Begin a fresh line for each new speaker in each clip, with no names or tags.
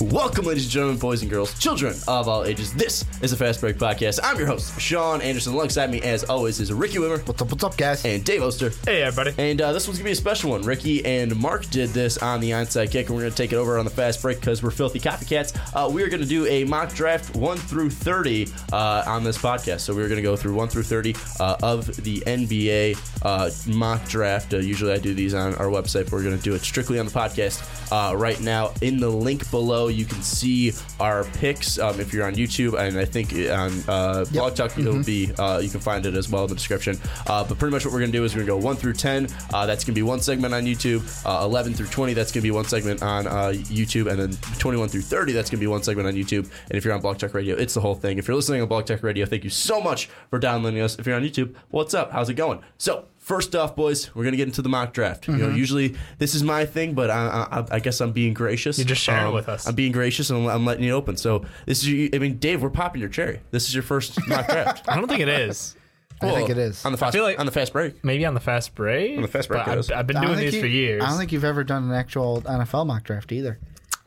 Welcome, ladies and gentlemen, boys and girls, children of all ages. This is the Fast Break Podcast. I'm your host, Sean Anderson. Alongside me, as always, is Ricky Widmer
What's up, what's up, guys?
and Dave Oster.
Hey, everybody.
And uh, this one's gonna be a special one. Ricky and Mark did this on the onside kick, and we're gonna take it over on the fast break because we're filthy copycats. Uh, we are gonna do a mock draft one through thirty uh, on this podcast. So we're gonna go through one through thirty uh, of the NBA uh, mock draft. Uh, usually I do these on our website, but we're gonna do it strictly on the podcast uh, right now. In the link below, you can see our picks. Um, if you're on YouTube, and I think on uh, Blog Talk, it'll be uh, you can find it as well in the description. Uh, but pretty much what we're gonna do is we're gonna go one through ten. Uh, that's gonna be one segment on YouTube. Uh, Eleven through twenty, that's gonna be one segment on uh, YouTube, and then twenty-one through thirty, that's gonna be one segment on YouTube. And if you're on Blog Talk Radio, it's the whole thing. If you're listening on Blog Talk Radio, thank you so much for downloading us. If you're on YouTube, what's up? How's it going? So. First off, boys, we're gonna get into the mock draft. You know, mm-hmm. usually this is my thing, but I, I, I guess I'm being gracious.
You're just sharing it with us.
I'm being gracious and I'm, I'm letting you open. So this is, your, I mean, Dave, we're popping your cherry. This is your first mock draft.
I don't think it is.
I think it is.
on the fast I
feel like-
on the fast break.
Maybe on the fast break. On
the fast break
I've. I've been doing
think
these
you-
for years.
I don't think you've ever done an actual NFL mock draft either.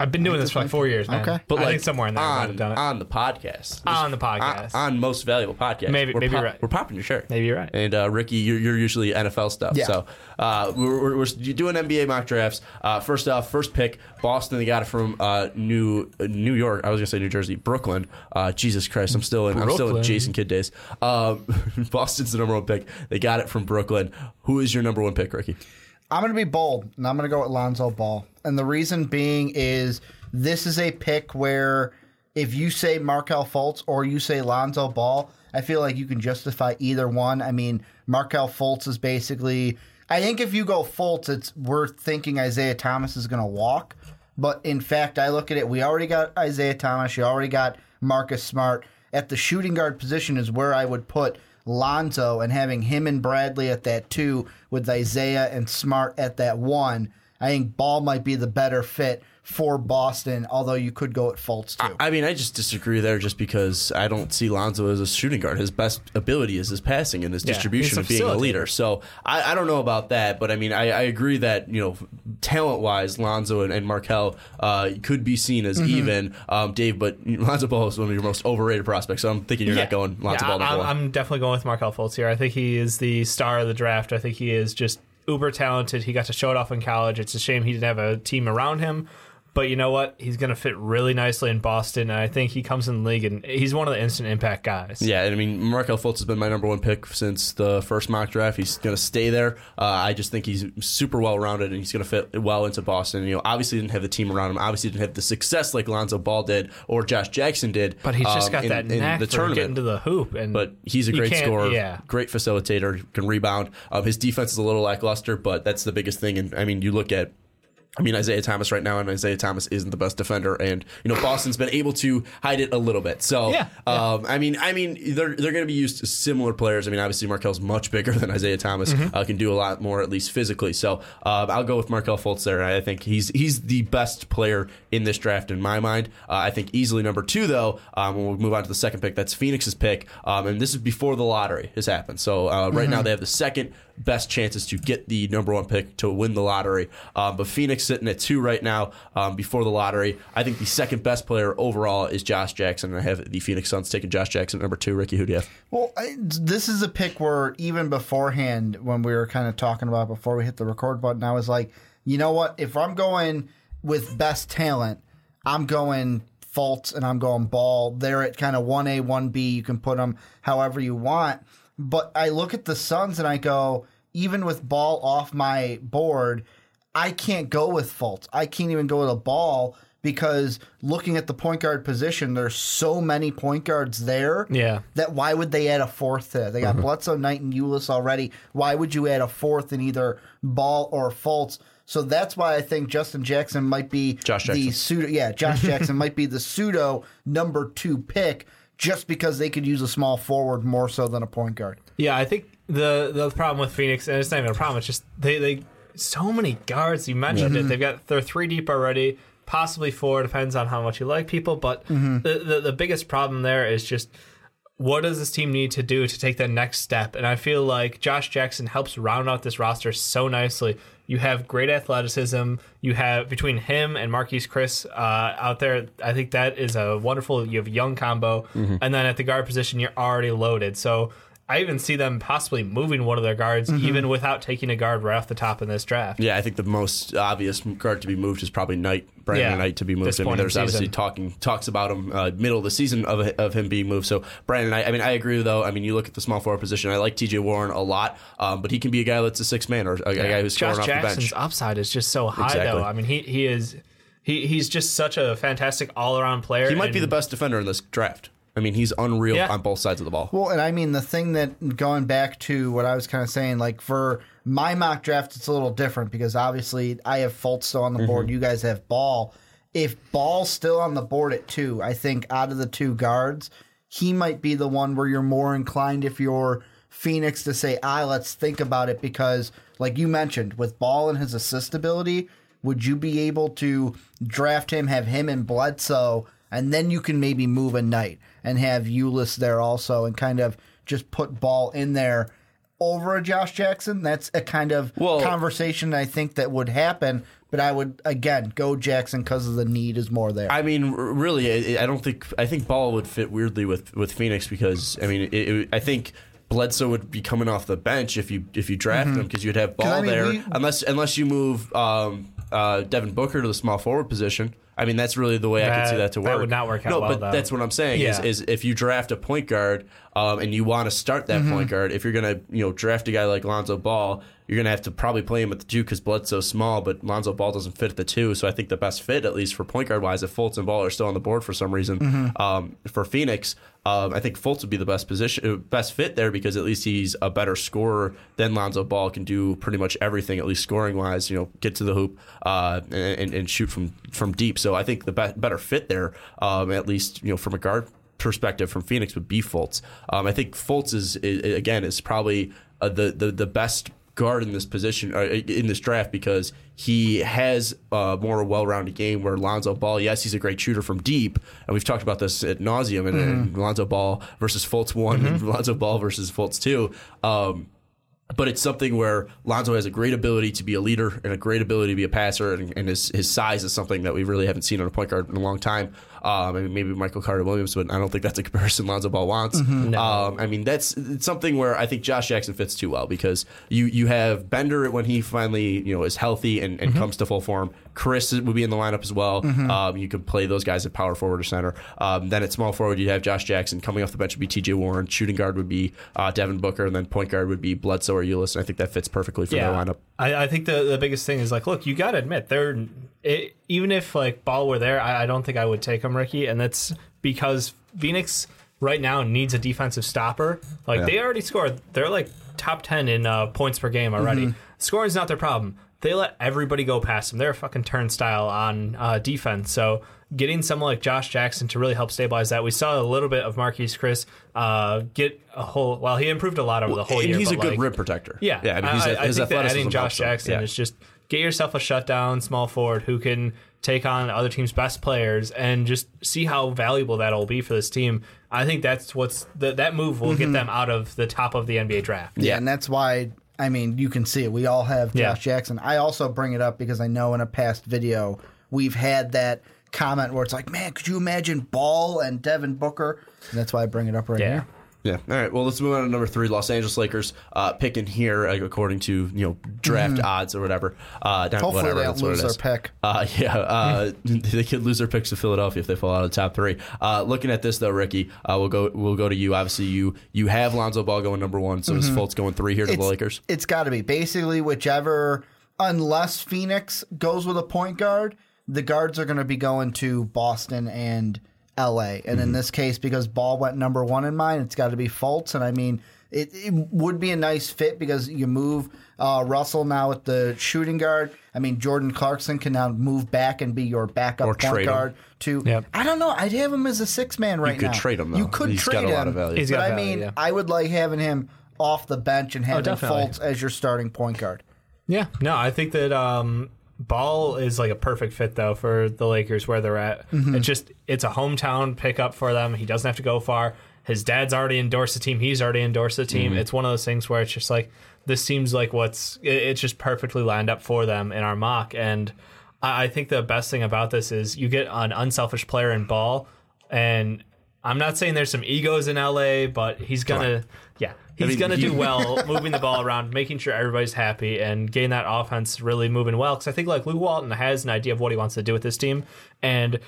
I've been doing this for like four years, man.
Okay.
But
I
like
think somewhere in there I might
on,
have done it.
on the podcast,
On the podcast.
on, on most valuable podcast.
Maybe-
we're
maybe you're right.
We're popping your shirt.
Maybe you're right.
And uh, Ricky, you're, you're usually NFL stuff.
Yeah.
So uh, we're, we're, we're doing NBA mock drafts. Uh, first off, first pick, Boston. They got it from uh, New uh, New York. I was gonna say New Jersey, Brooklyn. Uh, Jesus Christ, I'm still in. I'm still in
Brooklyn.
Jason Kidd days. Um, Boston's the number one pick. They got it from Brooklyn. Who is your number one pick, Ricky?
I'm going to be bold, and I'm going to go with Lonzo Ball. And the reason being is this is a pick where if you say Markelle Fultz or you say Lonzo Ball, I feel like you can justify either one. I mean, Markelle Fultz is basically. I think if you go Fultz, it's we're thinking Isaiah Thomas is going to walk. But in fact, I look at it. We already got Isaiah Thomas. You already got Marcus Smart. At the shooting guard position is where I would put Lonzo and having him and Bradley at that two with Isaiah and Smart at that one. I think Ball might be the better fit for Boston, although you could go at Fultz too.
I mean, I just disagree there just because I don't see Lonzo as a shooting guard. His best ability is his passing and his
Yeah,
distribution of being a leader. So I, I don't know about that, but I mean, I, I agree that, you know, talent wise, Lonzo and, and Markelle uh, could be seen as
Mm-hmm.
even, um, Dave, but Lonzo Ball is one of your most overrated prospects. So I'm thinking you're not going Lonzo
Yeah,
Ball number
I'm. I'm definitely going with Markel Fultz here. I think he is the star of the draft. I think he is just uber talented. He got to show it off in college. It's a shame he didn't have a team around him. But you know what? He's going to fit really nicely in Boston, and I think he comes in the league, and he's one of the instant impact guys.
Yeah, and I mean, Markelle Fultz has been my number one pick since the first mock draft. He's going to stay there. Uh, I just think he's super well rounded and he's going to fit well into Boston. You know, obviously didn't have the team around him. Obviously didn't have the success like Lonzo Ball did or Josh Jackson did.
But he's just
um,
got
in-
that
in
knack
the
for
tournament.
getting to the hoop, and
but he's a great scorer,
Yeah,
great facilitator, can rebound. Um, his defense is a little lackluster, but that's the biggest thing. And I mean, you look at I mean Isaiah Thomas right now, and Isaiah Thomas isn't the best defender, and you know Boston's been able to hide it a little bit. So,
Yeah,
um, I mean, I mean they're they're going to be used to similar players. I mean, obviously Markelle's much bigger than Isaiah Thomas,
Mm-hmm.
uh, can do a lot more at least physically. So, um, I'll go with Markelle Fultz there. I think he's he's the best player in this draft in my mind. Uh, I think easily number two though. Um, when we move on to the second pick, that's Phoenix's pick, um, and this is before the lottery has happened. So uh, right now they have the second best chances to get the number one pick to win the lottery. Um, but Phoenix sitting at two right now um, before the lottery. I think the second best player overall is Josh Jackson. I have the Phoenix Suns taking Josh Jackson at number two. Ricky, who do you have?
Well, I, this is a pick where even beforehand, when we were kind of talking about before we hit the record button, I was like, you know what? If I'm going with best talent, I'm going Fultz and I'm going Ball. They're at kind of one A, one B. You can put them however you want. But I look at the Suns and I go, even with Ball off my board, I can't go with Fultz. I can't even go with a Ball because looking at the point guard position, there's so many point guards there
Yeah.
that why would they add a fourth to it? They got mm-hmm. Bledsoe, Knight, and Ulis already. Why would you add a fourth in either Ball or Fultz? So that's why I think Justin Jackson might be
Josh
the
Jackson.
pseudo. Yeah, Josh Jackson might be the pseudo number two pick, just because they could use a small forward more so than a point guard.
Yeah, I think the the problem with Phoenix, and it's not even a problem. It's just they they so many guards. You mentioned it. Mm-hmm. They've got they're three deep already, possibly four. Depends on how much you like people. But mm-hmm. the, the the biggest problem there is just what does this team need to do to take that next step? And I feel like Josh Jackson helps round out this roster so nicely. You have great athleticism. You have between him and Marquese Chriss uh, out there. I think that is a wonderful. You have young combo, and then at the guard position, you're already loaded. So I even see them possibly moving one of their guards, even without taking a guard right off the top in this draft.
Yeah, I think the most obvious guard to be moved is probably Knight, Brandon
Yeah,
Knight to be moved.
this
I mean, there's obviously
season.
talking talks about him uh, middle of the season of of him being moved. So Brandon Knight, I mean, I agree though. I mean, you look at the small forward position. I like T.J. Warren a lot, um, but he can be a guy that's a six man or a, a guy who's scoring
Josh
off the
Jackson's
bench.
upside is just so high,
Exactly.
though. I mean, he he is he he's just such a fantastic all around player.
He might be the best defender in this draft. I mean, he's unreal
Yeah.
on both sides of the ball.
Well, and I mean the thing that going back to what I was kind of saying, like for my mock draft, it's a little different because obviously I have Fultz still on the board. You guys have Ball. If Ball's still on the board at two, I think out of the two guards, he might be the one where you're more inclined if you're Phoenix to say, ah, let's think about it because, like you mentioned, with Ball and his assist ability, would you be able to draft him, have him and Bledsoe, and then you can maybe move a knight and have Ulis there also and kind of just put Ball in there over a Josh Jackson? That's a kind of
Well-
conversation I think that would happen. But I would again go Jackson because the need is more there.
I mean, really, I I don't think I think Ball would fit weirdly with, with Phoenix because I mean, it, it, I think Bledsoe would be coming off the bench if you if you draft him because you'd have Ball
Mm-hmm. I mean,
there
we-
unless unless you move um, uh, Devin Booker to the small forward position. I mean, that's really the way I can see that to work.
that would not work out
No,
well,
but
though.
that's what I'm saying is, is if you draft a point guard um, and you want to start that
Mm-hmm.
point guard, if you're gonna you know draft a guy like Lonzo Ball, you're gonna have to probably play him at the two because Blood's so small, but Lonzo Ball doesn't fit at the two. So I think the best fit, at least for point guard wise, if Fultz and Ball are still on the board for some reason,
Mm-hmm.
um, for Phoenix, um, I think Fultz would be the best position, uh, best fit there because at least he's a better scorer than Lonzo Ball can do pretty much everything, at least scoring wise. You know, get to the hoop uh, and, and shoot from from deep. So I think the be- better fit there, um, at least you know from a guard perspective from Phoenix would be Fultz. Um, I think Fultz is, i again is probably uh, the, the the best guard in this position uh, in this draft because he has a more well-rounded game. Where Lonzo Ball, yes, he's a great shooter from deep, and we've talked about this at nauseum. And, and Lonzo Ball versus Fultz one, and Lonzo Ball versus Fultz two. Um, but it's something where Lonzo has a great ability to be a leader and a great ability to be a passer, and, and his, his size is something that we really haven't seen on a point guard in a long time. Um, maybe Michael Carter Williams, but I don't think that's a comparison Lonzo Ball wants. Um, I mean, that's it's something where I think Josh Jackson fits too well because you you have Bender when he finally you know is healthy and, and comes to full form. Chriss would be in the lineup as well. Um, you could play those guys at power forward or center. Um, then at small forward, you'd have Josh Jackson coming off the bench would be T.J. Warren. Shooting guard would be uh, Devin Booker, and then point guard would be Bledsoe or Ulis. And I think that fits perfectly for their lineup.
I, I think the the biggest thing is like, look, you got to admit they're it, even if like Ball were there, I, I don't think I would take him, Ricky, and that's because Phoenix right now needs a defensive stopper. Like they already scored, they're like top ten in uh, points per game already. Scoring's not their problem. They let everybody go past them. They're a fucking turnstile on uh, defense. So getting someone like Josh Jackson to really help stabilize that, we saw a little bit of Marquese Chriss uh, get a whole. Well, he improved a lot over the whole
and
year.
he's a good
like,
rim protector.
yeah,
yeah. I mean, he's,
I, I
his
think that adding Josh. Jackson
Yeah.
is just get yourself a shutdown small forward who can take on other teams' best players and just see how valuable that'll be for this team. I think that's what's the, that move will
Mm-hmm.
get them out of the top of the NBA draft.
Yeah, and that's why I mean you can see it. We all have Josh
Yeah.
Jackson. I also bring it up because I know in a past video we've had that comment where it's like, man, could you imagine Ball and Devin Booker? And that's why I bring it up right
Yeah.
here.
Yeah. All right. Well, let's move on to number three. Los Angeles Lakers uh, picking here uh, according to you know draft odds or whatever. Uh,
Hopefully
whatever,
they
that's
lose their pick.
Uh, yeah. Uh, they could lose their picks to Philadelphia if they fall out of the top three. Uh, looking at this though, Ricky, uh, we'll go we'll go to you. Obviously, you you have Lonzo Ball going number one. So is Fultz going three here to the Lakers?
It's got to be basically whichever, unless Phoenix goes with a point guard, the guards are going to be going to Boston and LA. And in this case, because Ball went number one in mine, it's got to be Fultz. And I mean, it, it would be a nice fit because you move uh, Russell now with the shooting guard. I mean, Jordan Clarkson can now move back and be your backup
Or
point
trade him.
guard. To
Yep.
I don't know. I'd have him as a six man right now.
You could
now.
trade him, though.
You could
He's
trade
got a
him.
lot of value.
He's
but
got
I
value,
mean,
yeah.
I would like having him off the bench and having
definitely.
Fultz as your starting point guard.
Yeah, no, I think that um, Ball is like a perfect fit though for the Lakers where they're at.
Mm-hmm.
It's just it's a hometown pickup for them. He doesn't have to go far. His dad's already endorsed the team. He's already endorsed the team. It's one of those things where it's just like this seems like what's it- it's just perfectly lined up for them in our mock. And I I think the best thing about this is you get an unselfish player in ball, and I'm not saying there's some egos in LA, but he's gonna, yeah, he's
mean,
gonna
you-
do well moving the ball around, making sure everybody's happy, and getting that offense really moving well. Because I think like Luke Walton has an idea of what he wants to do with this team, and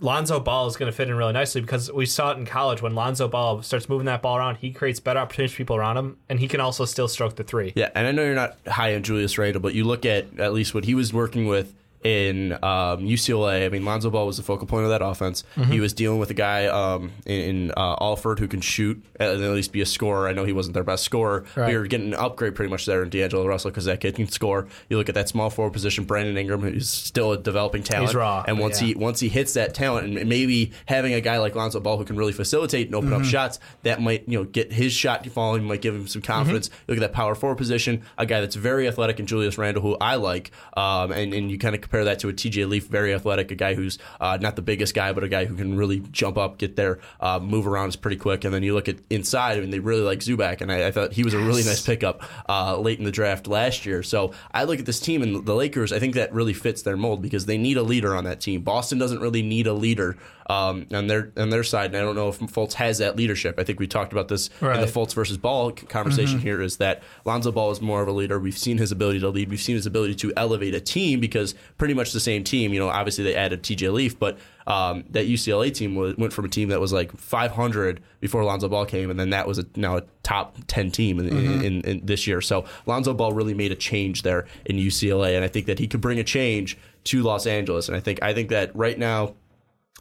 Lonzo Ball is going to fit in really nicely because we saw it in college when Lonzo Ball starts moving that ball around, he creates better opportunities for people around him, and he can also still stroke the three.
Yeah, and I know you're not high on Julius Randle, but you look at at least what he was working with in um, UCLA. I mean, Lonzo Ball was the focal point of that offense.
Mm-hmm.
He was dealing with a guy um, in, in uh, Alford who can shoot and at least be a scorer. I know he wasn't their best scorer.
Right.
We were getting an upgrade pretty much there in D'Angelo Russell because that kid can score. You look at that small forward position, Brandon Ingram, who's still a developing talent.
He's raw,
and once
yeah.
he once he hits that talent, and maybe having a guy like Lonzo Ball who can really facilitate and open
Mm-hmm.
up shots, that might you know get his shot falling, might give him some confidence.
Mm-hmm.
Look at that power forward position, a guy that's very athletic, and Julius Randle, who I like, um, and and you kind of compare that to a TJ Leaf, very athletic, a guy who's uh, not the biggest guy, but a guy who can really jump up, get there, uh, move around is pretty quick. And then you look at inside, I mean, they really like Zubac, and I, I thought he was a really nice pickup uh, late in the draft last year. So I look at this team and the Lakers. I think that really fits their mold because they need a leader on that team. Boston doesn't really need a leader um, on their on their side, and I don't know if Fultz has that leadership. I think we talked about this in the
Right.
Fultz versus Ball conversation
Mm-hmm.
here. Is that Lonzo Ball is more of a leader? We've seen his ability to lead. We've seen his ability to elevate a team because pretty much the same team. You know, obviously they added T.J. Leaf, but um, that UCLA team was, went from a team that was like 500 before Lonzo Ball came, and then that was a, now a top 10 team in,
Mm-hmm.
in, in, in this year. So Lonzo Ball really made a change there in UCLA, and I think that he could bring a change to Los Angeles. And I think I think that right now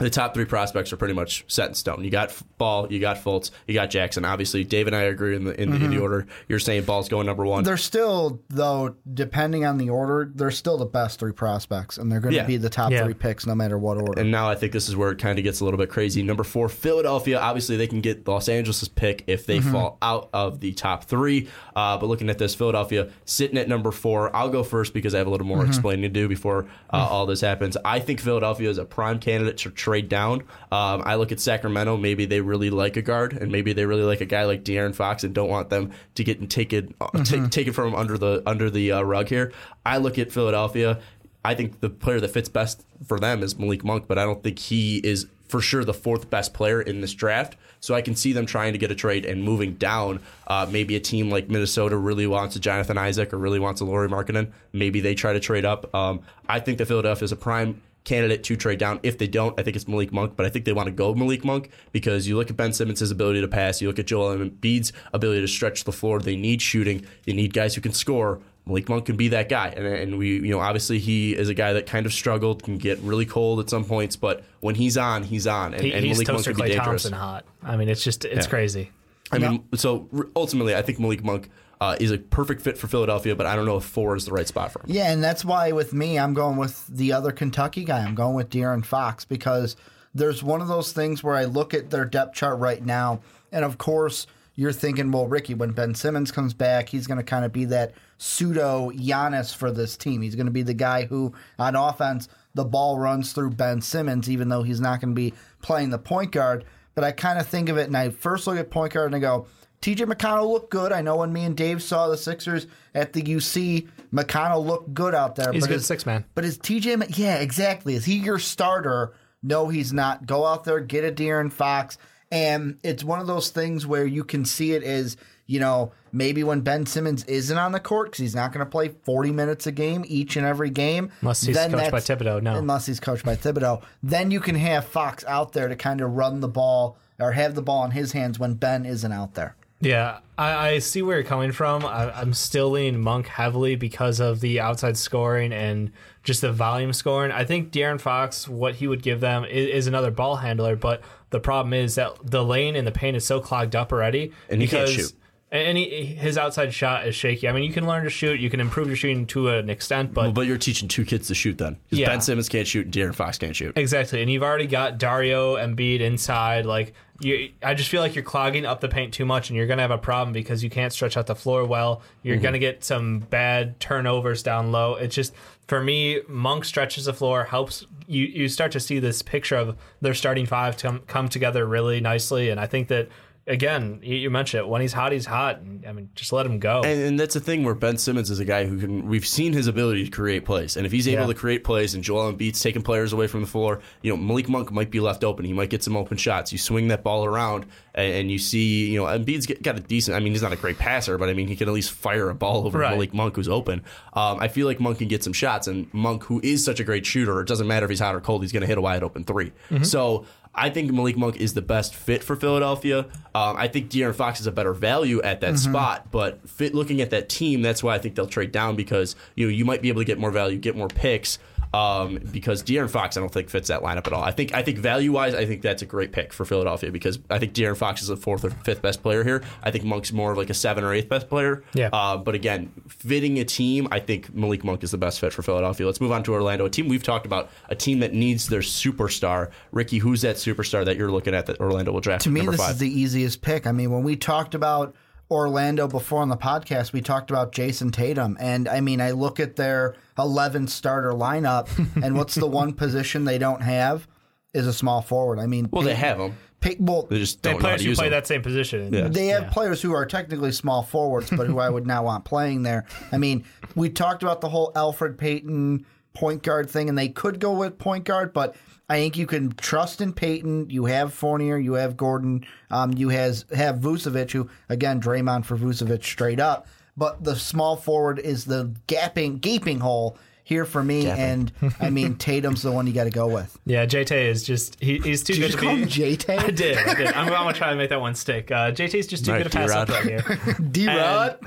the top three prospects are pretty much set in stone. You got Ball, you got Fultz, you got Jackson. Obviously, Dave and I agree in the in, the, in the order. You're saying Ball's going number one.
Mm-hmm. They're still, though, depending on the order, they're still the best three prospects, and they're going to
Yeah.
be the top
Yeah.
three picks no matter what order.
And now I think this is where it kind of gets a little bit crazy. Number four, Philadelphia. Obviously, they can get Los Angeles' pick if they fall out of the top three. Uh, but looking at this, Philadelphia sitting at number four. I'll go first because I have a little more explaining to do before uh, all this happens. I think Philadelphia is a prime candidate to trade down. Um, I look at Sacramento. Maybe they really like a guard, and maybe they really like a guy like De'Aaron Fox, and don't want them to get taken uh, ta- taken from under the under the uh, rug here. I look at Philadelphia. I think the player that fits best for them is Malik Monk, but I don't think he is for sure the fourth best player in this draft. So I can see them trying to get a trade and moving down. Uh, maybe a team like Minnesota really wants a Jonathan Isaac or really wants a Lauri Markkanen. Maybe they try to trade up. Um, I think that Philadelphia is a prime candidate to trade down. If they don't, I think it's Malik Monk, but I think they want to go Malik Monk because you look at Ben Simmons' ability to pass, you look at Joel Embiid's ability to stretch the floor. They need shooting. They need guys who can score. Malik Monk can be that guy, and, and we, you know, obviously he is a guy that kind of struggled, can get really cold at some points, but when he's on, he's on, and,
He,
and
he's
Malik Monk can be
Clay
dangerous.
Thompson hot. I mean, it's just it's
Yeah.
crazy.
I mean, so ultimately, I think Malik Monk uh, is a perfect fit for Philadelphia, but I don't know if four is the right spot for him.
Yeah, and that's why with me, I'm going with the other Kentucky guy. I'm going with De'Aaron Fox because there's one of those things where I look at their depth chart right now, and of course, you're thinking, well, Ricky, when Ben Simmons comes back, he's going to kind of be that pseudo Giannis for this team. He's going to be the guy who, on offense, the ball runs through Ben Simmons, even though he's not going to be playing the point guard. But I kind of think of it, and I first look at point guard and I go, TJ McConnell looked good. I know when me and Dave saw the Sixers at the UC, McConnell looked good out there.
He's a
but
good
is-
six man.
But is TJ? Yeah, exactly. Is he your starter? No, he's not. Go out there, get a De'Aaron Fox, and it's one of those things where you can see it as you know maybe when Ben Simmons isn't on the court because he's not going to play forty minutes a game each and every game.
Unless he's
then
coached by Thibodeau, no.
Unless he's coached by Thibodeau, then you can have Fox out there to kind of run the ball or have the ball in his hands when Ben isn't out there.
Yeah, I, I see where you're coming from. I, I'm still leaning Monk heavily because of the outside scoring and just the volume scoring. I think De'Aaron Fox, what he would give them is, is another ball handler, but the problem is that the lane and the paint is so clogged up already.
And he can't
because-
shoot.
And he, his outside shot is shaky. I mean, you can learn to shoot, you can improve your shooting to an extent, but
But you're teaching two kids to shoot then.
Yeah.
Ben Simmons can't shoot and De'Aaron Fox can't shoot.
Exactly, and you've already got Dario Embiid inside. Like you, I just feel like you're clogging up the paint too much, and you're gonna have a problem because you can't stretch out the floor well. You're
Mm-hmm.
gonna get some bad turnovers down low. It's just for me, Monk stretches the floor, helps you. You start to see this picture of their starting five come come together really nicely, and I think that again, you, mentioned it. When he's hot, he's hot. And, I mean, just let him go.
And, and that's the thing where Ben Simmons is a guy who can. We've seen his ability to create plays, and if he's able
Yeah.
to create plays, and Joel Embiid's taking players away from the floor, you know Malik Monk might be left open. He might get some open shots. You swing that ball around, and, and you see, you know, Embiid's got a decent. I mean, he's not a great passer, but I mean, he can at least fire a ball over
Right.
Malik Monk, who's open. Um, I feel like Monk can get some shots, and Monk, who is such a great shooter, it doesn't matter if he's hot or cold, he's going to hit a wide open 3 So. I think Malik Monk is the best fit for Philadelphia. Um, I think De'Aaron Fox is a better value at that spot, but fit looking at that team, that's why I think they'll trade down because you know you might be able to get more value, get more picks. Um, because De'Aaron Fox, I don't think fits that lineup at all. I think I think value wise, I think that's a great pick for Philadelphia because I think De'Aaron Fox is the fourth or fifth best player here. I think Monk's more of like a seven or eighth best player.
Yeah.
Uh, but again, fitting a team, I think Malik Monk is the best fit for Philadelphia. Let's move on to Orlando, a team we've talked about, a team that needs their superstar. Ricky, who's that superstar that you're looking at that Orlando will draft?
To me, this
five?
is the easiest pick. I mean, when we talked about Orlando before on the podcast, we talked about Jayson Tatum. And I mean, I look at their 11 starter lineup, and what's the one position they don't have is a small forward. I mean,
well, they have them.
Pey- well,
They just don't
have
know how
players
to
who
use
play
them.
that same position.
Yeah.
They have
Yeah.
players who are technically small forwards, but who I would not want playing there. I mean, we talked about the whole Elfrid Payton point guard thing, and they could go with point guard, but I think you can trust in Payton. You have Fournier, you have Gordon, um, you has have Vucevic, who again Draymond for Vucevic straight up. But the small forward is the gapping gaping hole here for me, and I mean Tatum's the one you got to go with.
Yeah, JT is just he, he's too
Did you
good
just
to
call
be.
him J-Tay?
I did. I did. I'm, I'm gonna try and make that one stick. Uh, JT's just too
All
good to pass up
D-Rod.
right here.
D Rod.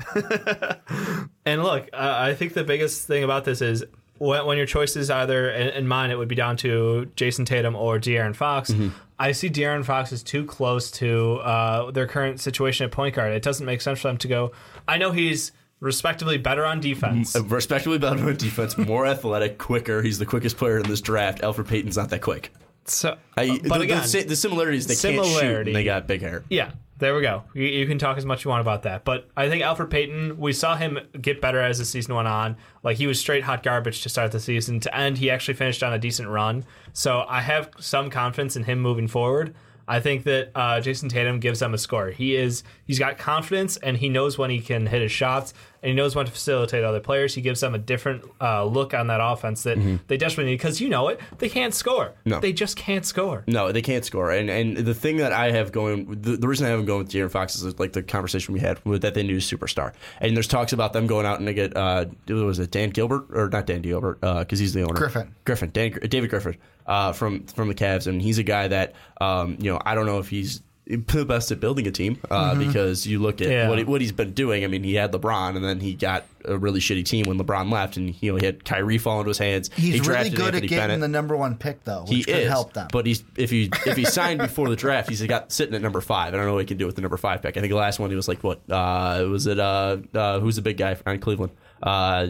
And look, uh, I think the biggest thing about this is when, when your choice is either, in, in mine, it would be down to Jayson Tatum or De'Aaron Fox.
Mm-hmm.
I see De'Aaron Fox is too close to uh, their current situation at point guard. It doesn't make sense for them to go. I know he's respectively better on defense.
Respectively better on defense, more athletic, quicker. He's the quickest player in this draft. Elfrid Payton's not that quick.
So,
I,
but
the,
again,
the, the similarities they can't shoot and they got big hair.
Yeah, there we go. You, you can talk as much you want about that. But I think Elfrid Payton, we saw him get better as the season went on. Like he was straight hot garbage to start the season. To end, he actually finished on a decent run. So I have some confidence in him moving forward. I think that uh, Jayson Tatum gives them a score. He is he's got confidence and he knows when he can hit his shots and he knows when to facilitate other players. He gives them a different uh, look on that offense that they desperately need because you know it. They can't score.
No.
They just can't score.
No, they can't score. And and the thing that I have going, the, the reason I haven't going with De'Aaron Fox is like the conversation we had with that they need a superstar. And there's talks about them going out and they get, uh, was it Dan Gilbert or not Dan Gilbert because he's the owner.
Griffin.
Griffin. Dan, David Griffin uh, from from the Cavs, and he's a guy that um, you know I don't know if he's the best at building a team uh, because you look at
Yeah.
what, he, what he's been doing. I mean, he had LeBron, and then he got a really shitty team when LeBron left, and you know he had Kyrie fall into his hands.
He's
he
really good
Anthony
at getting
Bennett.
the number one pick, though, which
He
could
is,
help them.
but he's if he if he signed before the draft, he's got sitting at number five. I don't know what he can do with the number five pick. I think the last one he was like what uh, was it? Uh, uh, who's the big guy on Cleveland? Uh,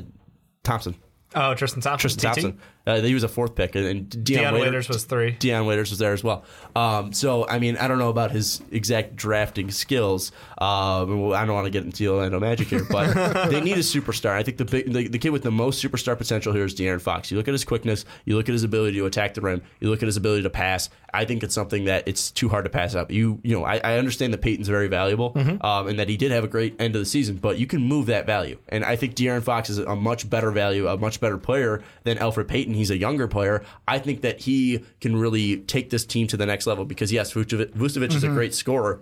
Thompson.
Oh, Tristan Thompson.
Tristan
TT?
Thompson. Uh, he was a fourth pick, and, and Dion,
Dion
Waiters,
Waiters was three.
Dion Waiters was there as well. Um, so, I mean, I don't know about his exact drafting skills. Um, I don't want to get into Orlando Magic here, but they need a superstar. I think the, big, the the kid with the most superstar potential here is De'Aaron Fox. You look at his quickness, you look at his ability to attack the rim, you look at his ability to pass. I think it's something that it's too hard to pass up. You you know, I, I understand that Payton's very valuable, um, and that he did have a great end of the season, but you can move that value. And I think De'Aaron Fox is a much better value, a much better player than Elfrid Payton. He's a younger player. I think that he can really take this team to the next level because yes, Vucevic, Vucevic is a great scorer.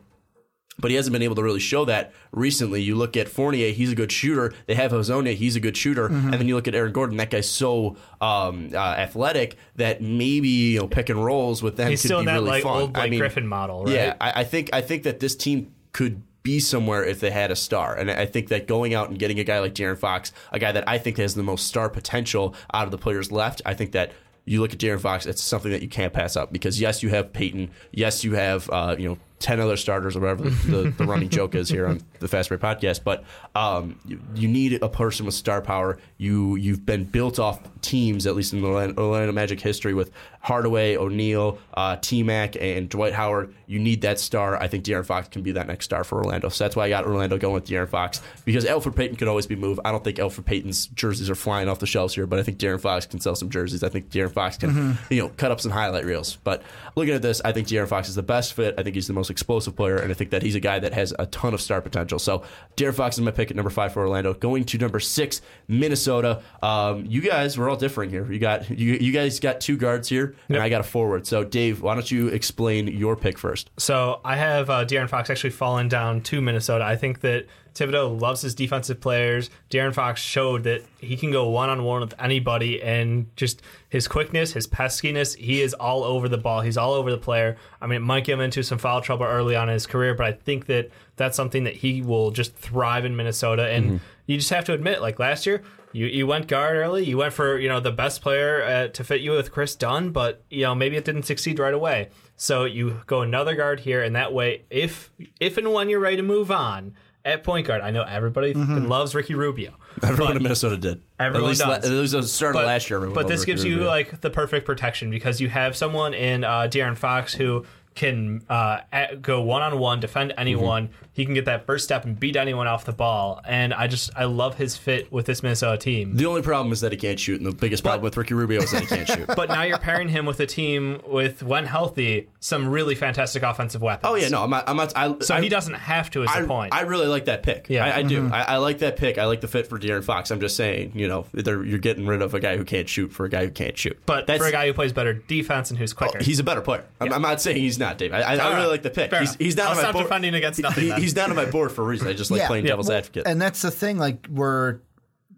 But he hasn't been able to really show that recently. You look at Fournier; he's a good shooter. They have Hezonja; he's a good shooter. And then you look at Aaron Gordon; that guy's so um, uh, athletic that maybe you know pick and rolls with them
He's
could
still
be
in that
really
like
fun.
old like Griffin model, right?
Yeah, I, I think I think that this team could be somewhere if they had a star, and I think that going out and getting a guy like De'Aaron Fox, a guy that I think has the most star potential out of the players left, I think that. You look at De'Aaron Fox; it's something that you can't pass up because yes, you have Payton, yes, you have uh, you know ten other starters or whatever the, the running joke is here on the Fast Break Podcast. But um, you, you need a person with star power. You you've been built off teams, at least in the Orlando, Magic history, with Hardaway, O'Neal, uh, T Mac, and Dwight Howard. You need that star. I think De'Aaron Fox can be that next star for Orlando. So that's why I got Orlando going with De'Aaron Fox because Elfrid Payton could always be moved. I don't think Elfrid Payton's jerseys are flying off the shelves here, but I think De'Aaron Fox can sell some jerseys. I think De'Aaron Fox can you know cut up some highlight reels. But looking at this, I think De'Aaron Fox is the best fit. I think he's the most explosive player, and I think that he's a guy that has a ton of star potential. So De'Aaron Fox is my pick at number five for Orlando. Going to number six, Minnesota. Um, you guys, we're all different here. You got you, you guys got two guards here, and I got a forward. So Dave, why don't you explain your pick first?
So I have uh, De'Aaron Fox actually fallen down to Minnesota. I think that Thibodeau loves his defensive players. De'Aaron Fox showed that he can go one on one with anybody, and just his quickness, his peskiness, he is all over the ball. He's all over the player. I mean, it might get him into some foul trouble early on in his career, but I think that that's something that he will just thrive in Minnesota. And you just have to admit, like last year, you, you went guard early. You went for you know the best player uh, to fit you with Kris Dunn, but you know maybe it didn't succeed right away. So you go another guard here, and that way, if if and when you're ready to move on at point guard, I know everybody fucking loves Ricky Rubio.
Everyone in Minnesota did.
Everyone
at least,
does.
at least at the start of last year.
but this
Ricky
gives you like the perfect protection because you have someone in uh, De'Aaron Fox who can uh, go one on one, defend anyone.
Mm-hmm.
He can get that first step and beat anyone off the ball. And I just I love his fit with this Minnesota team.
The only problem is that he can't shoot, and the biggest problem with Ricky Rubio is that he can't shoot.
But now you're pairing him with a team with, when healthy, some really fantastic offensive weapons.
Oh yeah, no, I'm not. I'm not I,
So
I,
he doesn't have to. Is
I,
the point?
I really like that pick.
Yeah.
I, I do. Mm-hmm. I, I like that pick. I like the fit for De'Aaron Fox. I'm just saying, you know, they're- you're getting rid of a guy who can't shoot for a guy who can't shoot.
but
that's
for a guy who plays better defense and who's oh, quicker,
he's a better player. I'm, I'm not saying he's not, Dave. I, really
right.
like the pick.
Fair
He's, he's not
I'll stop
board.
defending against nothing
He-. He's down on my board for a reason. I just like
Yeah.
playing devil's advocate.
And that's the thing, like we're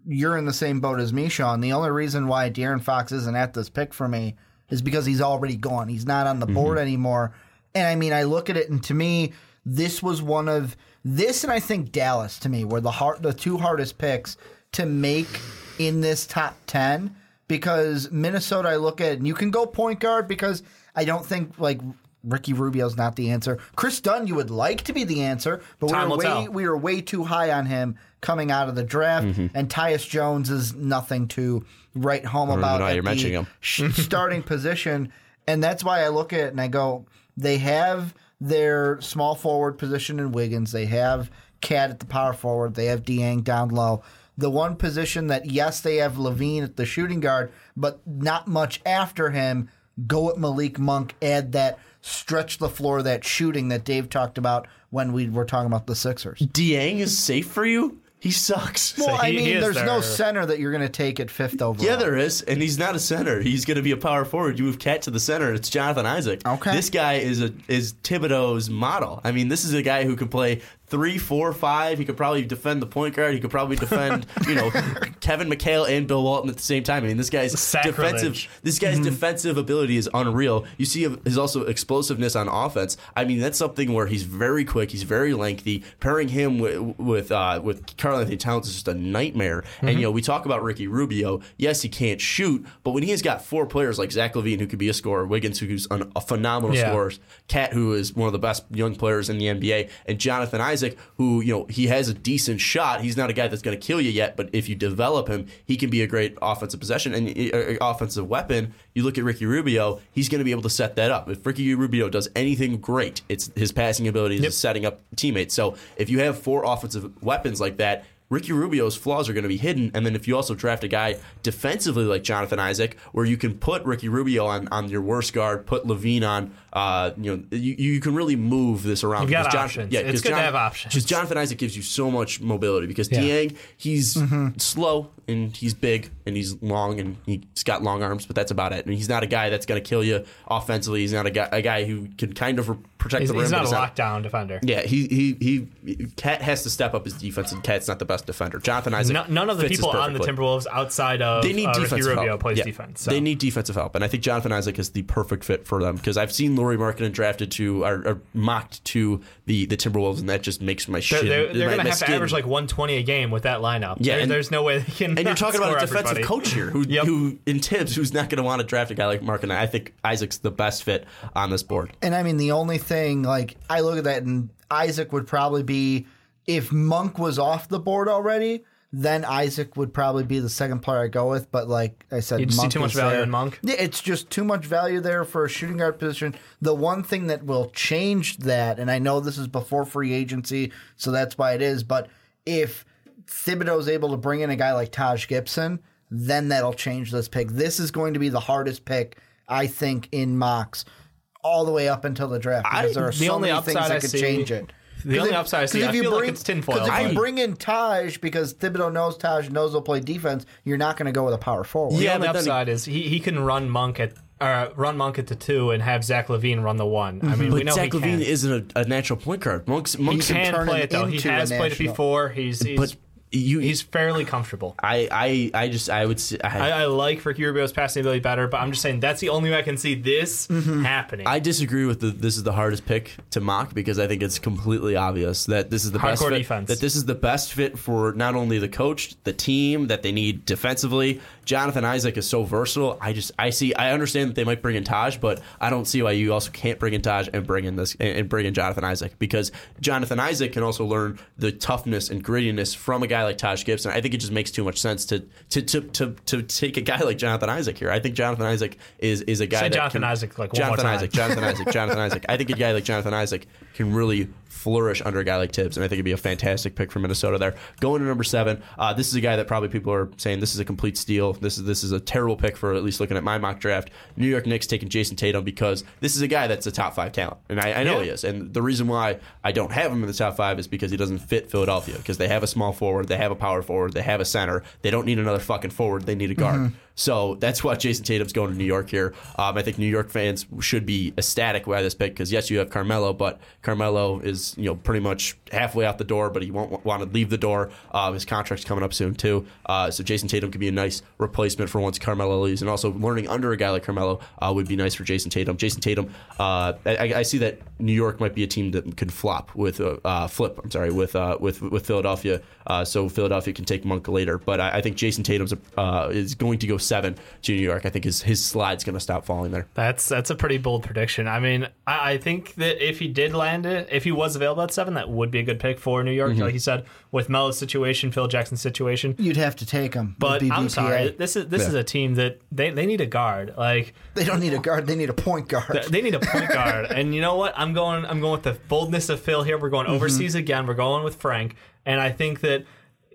you're in the same boat as me, Sean. The only reason why De'Aaron Fox isn't at this pick for me is because he's already gone. He's not on the mm-hmm. board anymore. And I mean, I look at it, and to me, this was one of this, and I think Dallas to me were the hard, the two hardest picks to make in this top ten. Because Minnesota, I look at, and you can go point guard because I don't think like Ricky Rubio's not the answer. Kris Dunn, you would like to be the answer, but
Time
we are way
tell.
we were way too high on him coming out of the draft,
Mm-hmm.
and Tyus Jones is nothing to write home about. at
you're mentioning him.
starting position, and that's why I look at it and I go, they have their small forward position in Wiggins, they have Cat at the power forward, they have Dieng down low. The one position that yes, they have LaVine at the shooting guard, but not much after him. Go at Malik Monk, add that stretch the floor, that shooting that Dave talked about when we were talking about the Sixers.
Dieng is safe for you. He sucks.
Well, I
he-
mean,
he is
there's no center that you're going to take at fifth overall.
Yeah, there is, and he's not a center. He's going to be a power forward. You move Cat to the center. It's Jonathan Isaac.
Okay.
this guy is a is Thibodeau's model. I mean, this is a guy who can play three, four, five. He could probably defend the point guard. He could probably defend, you know, Kevin McHale and Bill Walton at the same time. I mean, this guy's
Sacrilege.
defensive. This guy's defensive ability is unreal. You see his also explosiveness on offense. I mean, that's something where he's very quick. He's very lengthy. Pairing him with with uh, with Karl-Anthony Towns is just a nightmare. And you know, we talk about Ricky Rubio. Yes, he can't shoot, but when he has got four players like Zach LaVine who could be a scorer, Wiggins who's an, a phenomenal
Yeah.
scorer, Cat who is one of the best young players in the NBA, and Jonathan Isaac who you know he has a decent shot. He's not a guy that's going to kill you yet, but if you develop him, he can be a great offensive possession and uh, offensive weapon. You look at Ricky Rubio; he's going to be able to set that up. If Ricky Rubio does anything great, it's his passing ability, is setting up teammates. So if you have four offensive weapons like that. Ricky Rubio's flaws are going to be hidden, and then if you also draft a guy defensively like Jonathan Isaac, where you can put Ricky Rubio on, on your worst guard, put LaVine on, uh, you know, you, you can really move this around.
You've got
because
options.
Yeah,
It's good to have options.
Because Jonathan Isaac gives you so much mobility. Because
Yeah.
Dieng, he's slow and he's big and he's long and he's got long arms, but that's about it. And he's not a guy that's going to kill you offensively. He's not a guy, a guy who can kind of protect
he's,
the rim.
he's not a lockdown defender.
Yeah, he he he. Cat has to step up his defense, and Cat's not the best defender. Jonathan Isaac.
No, none of the people on the. Timberwolves outside of
They need
uh, Ricky
defensive
Rubio
help.
plays
Yeah.
defense. So.
They need defensive help, and I think Jonathan Isaac is the perfect fit for them because I've seen Lauri Markkanen drafted to are, or mocked to the, the Timberwolves, and that just makes my
They're,
shit.
they're, they're going to
my
have to average like 120 a game with that lineup.
Yeah,
There-
and-
there's no way they can.
And you're talking about a defensive
everybody.
coach here, who,
Yep.
who in Thibs, who's not going to want to draft a guy like Markkanen. I think Isaac's the best fit on this board.
And I mean, the only thing, like, I look at that, and Isaac would probably be, if Monk was off the board already, then Isaac would probably be the second player I go with. But like I said,
You see too much value
there.
in Monk?
Yeah, it's just too much value there for a shooting guard position. The one thing that will change that, and I know this is before free agency, so that's why it is. But if Thibodeau is able to bring in a guy like Taj Gibson, then that'll change this pick. This is going to be the hardest pick, I think, in mocks all the way up until the draft because
I-
there are
the
so
only
many things that
I
could
see-
change it.
The only upside I see, I feel like it's tinfoil.
Because if
I-
you bring in Taj because Thibodeau knows Taj knows he'll play defense, you're not going to go with a power forward.
The
Yeah,
only
but then-
upside is he, he can run Monk at uh, run Monk at the two and have Zach LaVine run the one. I mean, we
But
know
Zach
he
LaVine
can.
isn't a, a natural point guard. Monk's
He
Monk's
can
turn
play
it
it though. He has played it before. He's he's,
but you
he's fairly comfortable.
I, I I just I would say
I,
I,
I like Ricky Rubio's passing ability better, but I'm just saying that's the only way I can see this mm-hmm. happening.
I disagree with the this is the hardest pick to mock because I think it's completely obvious that this is the best fit,
defense.
that this is the best fit for not only the coach, the team that they need defensively. Jonathan Isaac is so versatile. I just I see I understand that they might bring in Taj, but I don't see why you also can't bring in Taj and bring in this and bring in Jonathan Isaac because Jonathan Isaac can also learn the toughness and grittiness from a guy like Taj Gibson. I think it just makes too much sense to to to to, to take a guy like Jonathan Isaac here. I think Jonathan Isaac is is a guy
Say
that
Jonathan
can-
Isaac, like, one more
Jonathan
time.
Isaac, Jonathan Isaac, Jonathan Isaac. I think a guy like Jonathan Isaac can really flourish under a guy like Thibs, and I think it'd be a fantastic pick for Minnesota there. Going to number seven, uh, this is a guy that probably people are saying this is a complete steal. This is this is a terrible pick for at least looking at my mock draft. New York Knicks taking Jayson Tatum because this is a guy that's a top five talent, and I, I know
Yeah.
he is. And the reason why I don't have him in the top five is because he doesn't fit Philadelphia because they have a small forward, they have a power forward, they have a center. They don't need another fucking forward. They need a guard. So that's why Jayson Tatum's going to New York here. Um, I think New York fans should be ecstatic by this pick because yes, you have Carmelo, but Carmelo is you know pretty much halfway out the door, but he won't want to leave the door. Uh, his contract's coming up soon too, uh, so Jayson Tatum could be a nice replacement for once Carmelo leaves, and also learning under a guy like Carmelo uh, would be nice for Jayson Tatum. Jayson Tatum, uh, I, I see that New York might be a team that could flop with uh, uh, flip. I'm sorry with with with Philadelphia, so Philadelphia can take Monk later. But I, I think Jayson Tatum is going to go seven to New York. I think his his slide's going to stop falling there.
That's that's a pretty bold prediction. I mean, I, I think that if he did land it, if he was available at seven, that would be a good pick for New York. Mm-hmm. Like you said, with Melo's situation, Phil Jackson's situation.
You'd have to take him.
But I'm sorry, this is this is a team that they, they need a guard. Like
They don't need a guard. They need a point guard.
they need a point guard. And you know what? I'm going I'm going with the boldness of Phil here. We're going mm-hmm. overseas again. We're going with Frank. And I think that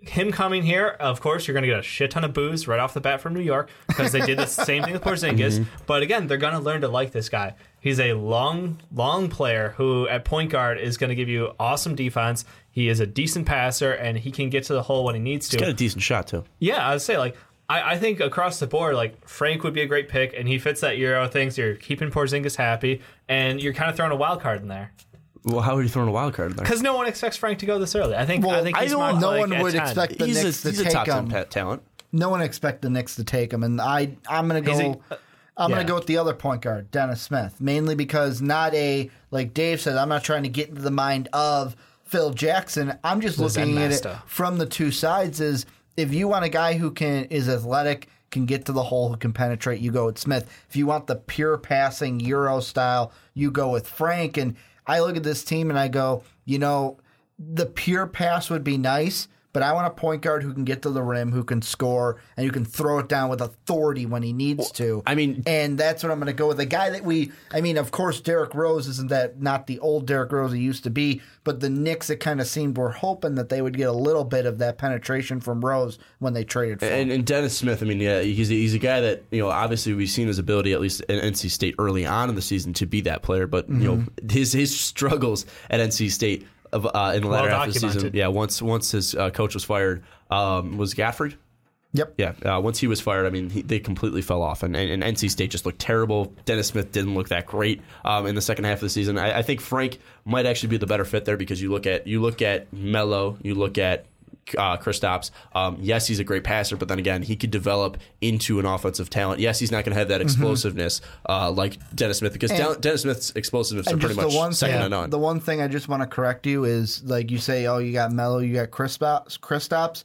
him coming here, of course, you're going to get a shit ton of boos right off the bat from New York because they did the same thing with Porzingis. Mm-hmm. But again, they're going to learn to like this guy. He's a long, long player who at point guard is going to give you awesome defense. He is a decent passer and he can get to the hole when he needs to.
He's got a decent shot too.
Yeah, I would say like I, I think across the board, like Frank would be a great pick, and he fits that Euro thing. So you're keeping Porzingis happy, and you're kind of throwing a wild card in there
Well, how are you throwing a wild card in there?
because no one expects Frank to go this early. I think I
Well,
think
I don't-
no
like,
one would
10.
expect the
He's a,
Knicks to
he's a
take
top ten
him.
pa- talent.
No one expect the Knicks to take him, and I I'm gonna go.
He's a-
I'm
yeah.
gonna go with the other point guard, Dennis Smith, mainly because not a like Dave said. I'm not trying to get into the mind of Phil Jackson. I'm just
The
looking at it from the two sides. Is if you want a guy who can is athletic, can get to the hole, who can penetrate, you go with Smith. If you want the pure passing Euro style, you go with Frank. And I look at this team and I go, you know, the pure pass would be nice, but I want a point guard who can get to the rim, who can score, and who can throw it down with authority when he needs to.
I mean-
and that's what I'm going to go with. A guy that we, I mean, of course, Derrick Rose isn't that not the old Derrick Rose he used to be, but the Knicks, it kind of seemed were hoping that they would get a little bit of that penetration from Rose when they traded for him.
And, and Dennis Smith, I mean, yeah, he's a, he's a guy that you know. Obviously, we've seen his ability, at least at NC State, early on in the season, to be that player. But you know,
Mm-hmm.
his his struggles at NC State of, uh, in the latter
Well
half of the season, yeah. Once once his uh, coach was fired, um, was Gafford.
Yep.
Yeah, uh, once he was fired, I mean, he, they completely fell off, and, and, and NC State just looked terrible. Dennis Smith didn't look that great um, in the second half of the season. I, I think Frank might actually be the better fit there because you look at you look at Melo, you look at uh, Kristaps. Um, yes, he's a great passer, but then again, he could develop into an offensive talent. Yes, he's not going to have that explosiveness uh, like Dennis Smith because
Mm-hmm. And-
Dennis Smith's explosiveness are pretty much
one
second
thing,
to none.
the one thing I just want to correct you is like you say, oh, you got Melo, you got Kristaps. Kristaps.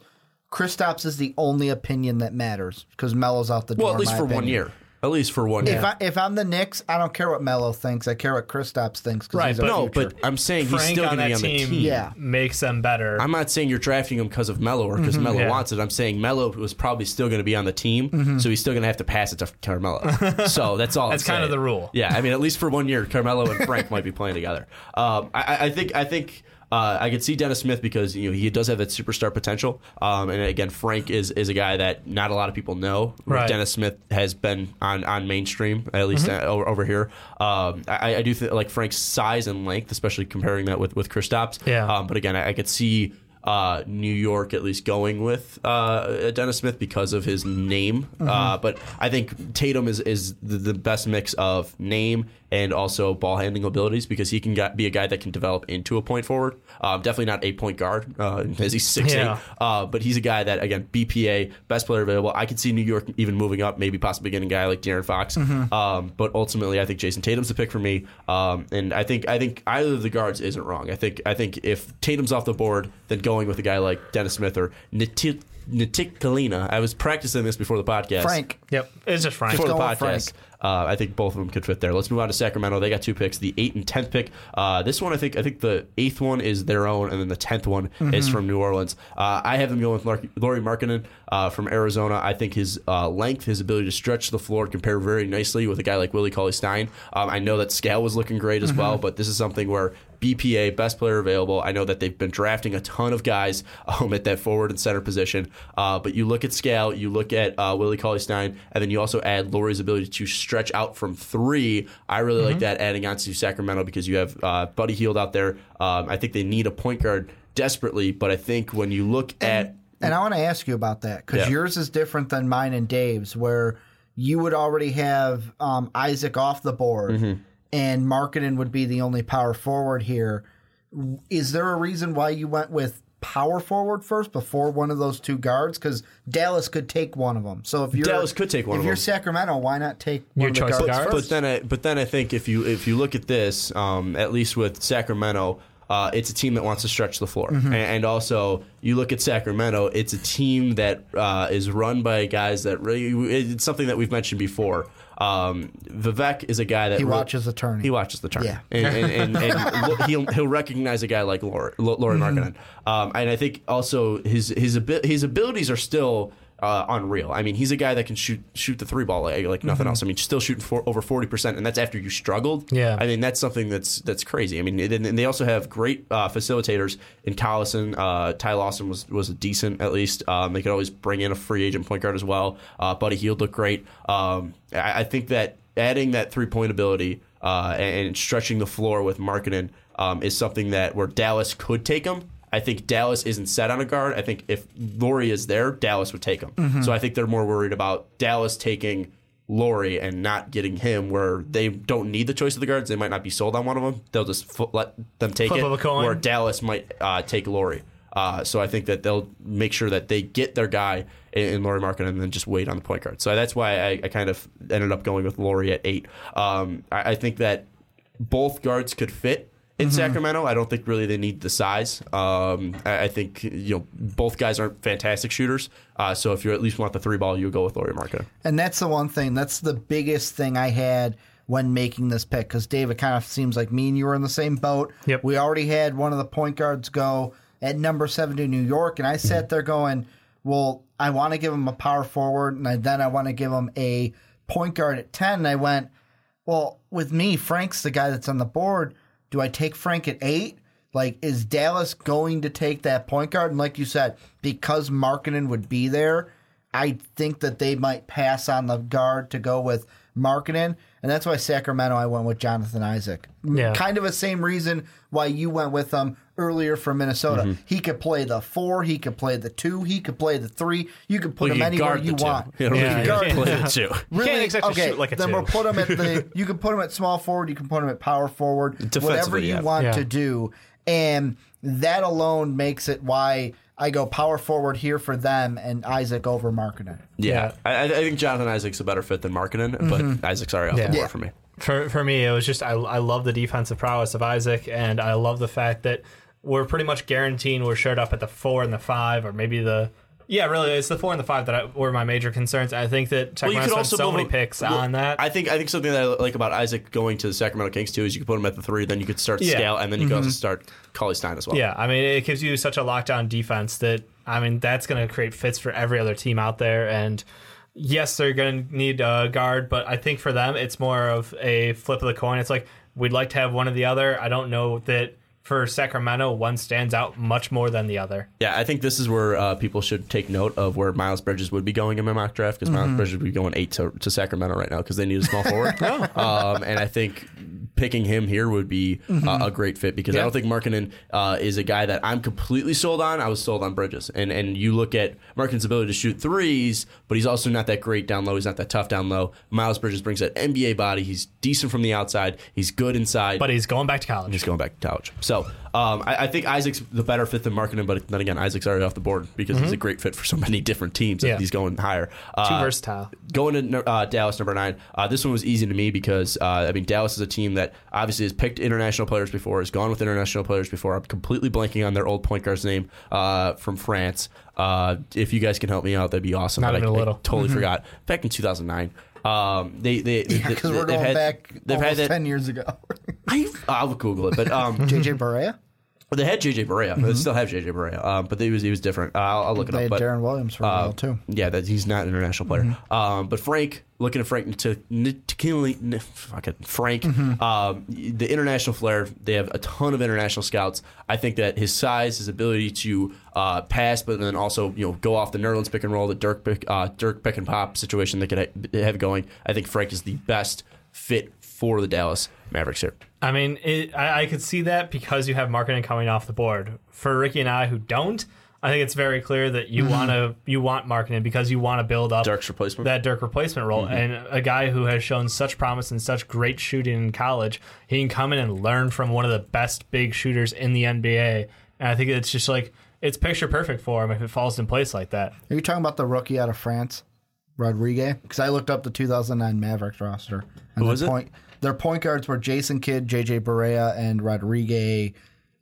Kristaps is the only opinion that matters because Melo's out the door.
well, at least for one year. At least for one
If
year.
I if I'm the Knicks, I don't care what Melo thinks. I care what Kristaps thinks. 'cause
Right,
he's our
but-
no,
future.
but I'm saying he's
Frank
still
on
going to be
that
on the
team,
team.
Yeah.
makes them better.
I'm not saying you're drafting him because of Melo or because Melo
Yeah.
wants it. I'm saying Melo was probably still going to be on the team, so he's still going to have to pass it to Carmelo. so that's all.
That's
I'm
kind of
saying.
the rule.
Yeah, I mean, at least for one year, Carmelo and Frank might be playing together. Um, I, I- I think I think Uh, I could see Dennis Smith because you know he does have that superstar potential. Um, and again, Frank is, is a guy that not a lot of people know.
Right.
Dennis Smith has been on, on mainstream at least
Mm-hmm.
uh, over, over here. Um, I, I do think like Frank's size and length, especially comparing that with with Kristaps.
Yeah.
Um, but again, I, I could see. Uh, New York at least going with uh, Dennis Smith because of his name,
Mm-hmm.
uh, but I think Tatum is is the, the best mix of name and also ball handling abilities because he can get, be a guy that can develop into a point forward. Um, definitely not a point guard uh, as he's six
Yeah.
eight, uh, but he's a guy that again BPA best player available. I could see New York even moving up, maybe possibly getting a guy like De'Aaron Fox.
Mm-hmm.
Um, but ultimately, I think Jayson Tatum's the pick for me, um, and I think I think either of the guards isn't wrong. I think I think if Tatum's off the board, then going with a guy like Dennis Smith or Ntilikina. I was practicing this before the podcast.
Frank.
Yep, it's just Frank.
Before the
go with
podcast. Uh, I think both of them could fit there. Let's move on to Sacramento. They got two picks, the eight and tenth pick. Uh, this one, I think, I think the eighth one is their own, and then the tenth one is from New Orleans. Uh, I have them going with Lar- Lauri Markkanen uh, from Arizona. I think his uh, length, his ability to stretch the floor, compare very nicely with a guy like Willie Cauley Stein. Um, I know that Skal was looking great as well, but this is something where BPA, best player available. I know that they've been drafting a ton of guys um, at that forward and center position. Uh, but you look at Skal, you look at uh, Willie Cauley Stein, and then you also add Lauri's ability to stretch out from three. I really like that adding on to Sacramento because you have uh, Buddy Hield out there. Um, I think they need a point guard desperately, but I think when you look at
And I want to ask you about that because
Yeah.
yours is different than mine and Dave's, where you would already have um, Isaac off the board
Mm-hmm.
And Markkanen would be the only power forward here. Is there a reason why you went with power forward first before one of those two guards? Because Dallas could take one of them. So if you're
Dallas could take one
if
of
you're
them.
Sacramento, why not take
Your
one of
choice of
guards
guards?
first?
But then, I, but then I think if you if you look at this, um, at least with Sacramento, uh, it's a team that wants to stretch the floor,
Mm-hmm.
and, and also you look at Sacramento, it's a team that uh, is run by guys that really. It's something that we've mentioned before. Um, Vivek is a guy that
He watches the turn.
He watches the turn.
Yeah.
and, and, and, and he'll he'll recognize a guy like Lauri, Lauri
Mm-hmm.
Um, and I think also his his abi- his abilities are still uh, unreal. I mean, he's a guy that can shoot shoot the three ball like, like nothing
Mm-hmm.
else. I mean, still shooting for, over forty percent, and that's after you struggled.
Yeah.
I mean, that's something that's that's crazy. I mean, and, and they also have great uh, facilitators in Collison. Uh, Ty Lawson was was decent at least. Um, they could always bring in a free agent point guard as well. Uh, Buddy Hield looked great. Um, I, I think that adding that three point ability uh, and, and stretching the floor with Markkanen um, is something that where Dallas could take him. I think Dallas isn't set on a guard. I think if Lauri is there, Dallas would take him. So I think they're more worried about Dallas taking Lauri and not getting him, where they don't need the choice of the guards. They might not be sold on one of them. They'll just f- let them take
Flip
it. Where Dallas might uh, take Lauri. Uh, so I think that they'll make sure that they get their guy in, in Lauri Markin and then just wait on the point guard. So that's why I, I kind of ended up going with Lauri at eight. Um, I, I think that both guards could fit in Sacramento. I don't think really they need the size. Um, I, I think you know both guys aren't fantastic shooters. Uh, so if you at least want the three ball, you go with Lauri Markin.
And that's the one thing. That's the biggest thing I had when making this pick because David kind of seems like me and you were in the same boat.
Yep.
We already had one of the point guards go at number seven to New York, and I sat there going, "Well, I want to give him a power forward, and I, then I want to give him a point guard at ten. And I went, "Well, with me, Frank's the guy that's on the board. Do I take Frank at eight? Like, is Dallas going to take that point guard? And like you said, because Markkanen would be there, I think that they might pass on the guard to go with Markkanen. And that's why Sacramento, I went with Jonathan Isaac.
Yeah.
Kind of the same reason why you went with him earlier from Minnesota.
Mm-hmm.
He could play the four, he could play the two, he could play the three. You could put
Well,
him anywhere you want.
You don't
Yeah,
really
you
gotta
can't-
play the two.
Really?
Can't exactly
okay,
shoot like a
then
two.
we'll put him at the. You can put him at small forward. You can put him at power forward. Whatever you
yeah.
want
Yeah.
to do, and that alone makes it why I go power forward here for them and Isaac over Markkanen.
Yeah, I, I think Jonathan Isaac's a better fit than Markkanen, but Isaac's already off
Yeah.
the board
Yeah.
for me.
For for me, it was just I I love the defensive prowess of Isaac, and I love the fact that we're pretty much guaranteeing we're showed up at the four and the five, or maybe the yeah, really, it's the four and the five that I, were my major concerns. I think that
Well, you
Sacramento
could
spent
also
so
move
many
him-
picks
well,
on that.
I think I think something that I like about Isaac going to the Sacramento Kings too is you could put him at the three, then you could start
Yeah.
Skal, and then you could mm-hmm. also start Cauley Stein as well.
Yeah, I mean, it gives you such a lockdown defense that I mean that's going to create fits for every other team out there. And yes, they're going to need a guard, but I think for them it's more of a flip of the coin. It's like we'd like to have one or the other. I don't know that for Sacramento, one stands out much more than the other.
Yeah, I think this is where uh, people should take note of where Miles Bridges would be going in my mock draft because Miles Bridges would be going eight to, to Sacramento right now because they need a small forward. um, and I think picking him here would be uh, a great fit because I don't think Markkanen uh, is a guy that I'm completely sold on. I was sold on Bridges, and and you look at Markkanen's ability to shoot threes, but he's also not that great down low. He's not that tough down low. Miles Bridges brings that NBA body. He's decent from the outside. He's good inside.
But he's going back to college.
He's going back to college. So um, I, I think Isaac's the better fit than Markkanen, but then again, Isaac's already off the board because he's a great fit for so many different teams.
Yeah.
He's going higher.
Too
Uh,
versatile.
Going to uh, Dallas, number nine. Uh, this one was easy to me because uh, I mean Dallas is a team that obviously has picked international players before, has gone with international players before. I'm completely blanking on their old point guard's name uh, from France. Uh, if you guys can help me out, that'd be awesome.
Not even
I,
a little.
I totally forgot. Back in 2009. Um, they they
Yeah, because we're going
had,
back
They've had that.
ten years ago.
I, I'll Google it, but um,
JJ Barea.
They had JJ Barea. They still have JJ Barea, um, but he was he was different. Uh, I'll, I'll look it
They
up.
had
But
Deron Williams for a
uh,
while too.
Yeah, that he's not an international player.
Mm-hmm.
Um, but Frank, looking at Frank to, to fuck it, Frank,
Mm-hmm.
um, the international flair. They have a ton of international scouts. I think that his size, his ability to uh, pass, but then also you know go off the Nerlens pick and roll, the Dirk pick, uh, Dirk pick and pop situation they could ha- have going. I think Frank is the best fit for the Dallas Mavericks here.
I mean, it, I, I could see that because you have Markkanen coming off the board. For Ricky and I who don't, I think it's very clear that you mm-hmm. want to you want Markkanen because you want to build up
Dirk's replacement.
that Dirk replacement role. Mm-hmm. And a guy who has shown such promise and such great shooting in college, he can come in and learn from one of the best big shooters in the NBA. And I think it's just like it's picture perfect for him if it falls in place like that.
Are you talking about the rookie out of France, Rodriguez? Because I looked up the 2009 Mavericks roster. And
Who was
their
it?
Point, their point guards were Jason Kidd, JJ Barea, and Rodriguez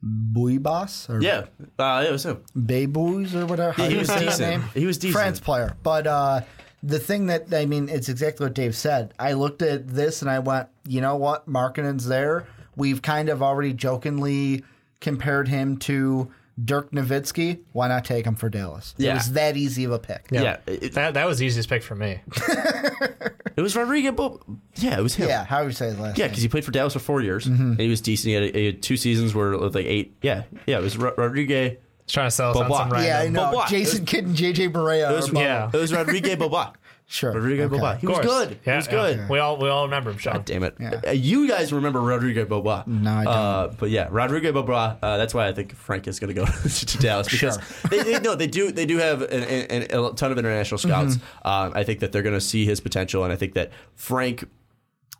Buibas or
yeah, uh, it was him.
Beybouze or whatever. How
he was
say that
decent.
name?
He was decent.
France player, but uh, the thing that I mean, it's exactly what Dave said. I looked at this and I went, you know what, Markkanen's there. We've kind of already jokingly compared him to Dirk Nowitzki. Why not take him for Dallas?
Yeah.
It was that easy of a pick.
Yeah, it,
That that was the easiest pick for me.
it was Rodriguez. But yeah, it was him.
Yeah, how would you say his last
Yeah, because he played for Dallas for four years. And he was decent. He had, he had two seasons where it was like eight. Yeah, yeah. It was Ro- Rodriguez.
He's trying to sell us on
Bobois.
some random.
Yeah, I know.
Bobois.
Jason Kidd and JJ Barea.
It was,
are above
yeah.
it was Rodriguez Boba.
Sure.
Rodriguez
Okay.
Boba. He
Of
was
course.
good.
Yeah,
he was
yeah.
good.
We all we all remember him, Sean.
God damn it.
Yeah.
Uh, You guys remember Rodriguez Boba.
No, I don't.
Uh, but yeah, Rodriguez Boba. Uh, that's why I think Frank is going to go to Dallas because
Sure.
they, they, no, they do they do have an, an, a ton of international scouts.
Mm-hmm.
Um, I think that they're going to see his potential, and I think that Frank.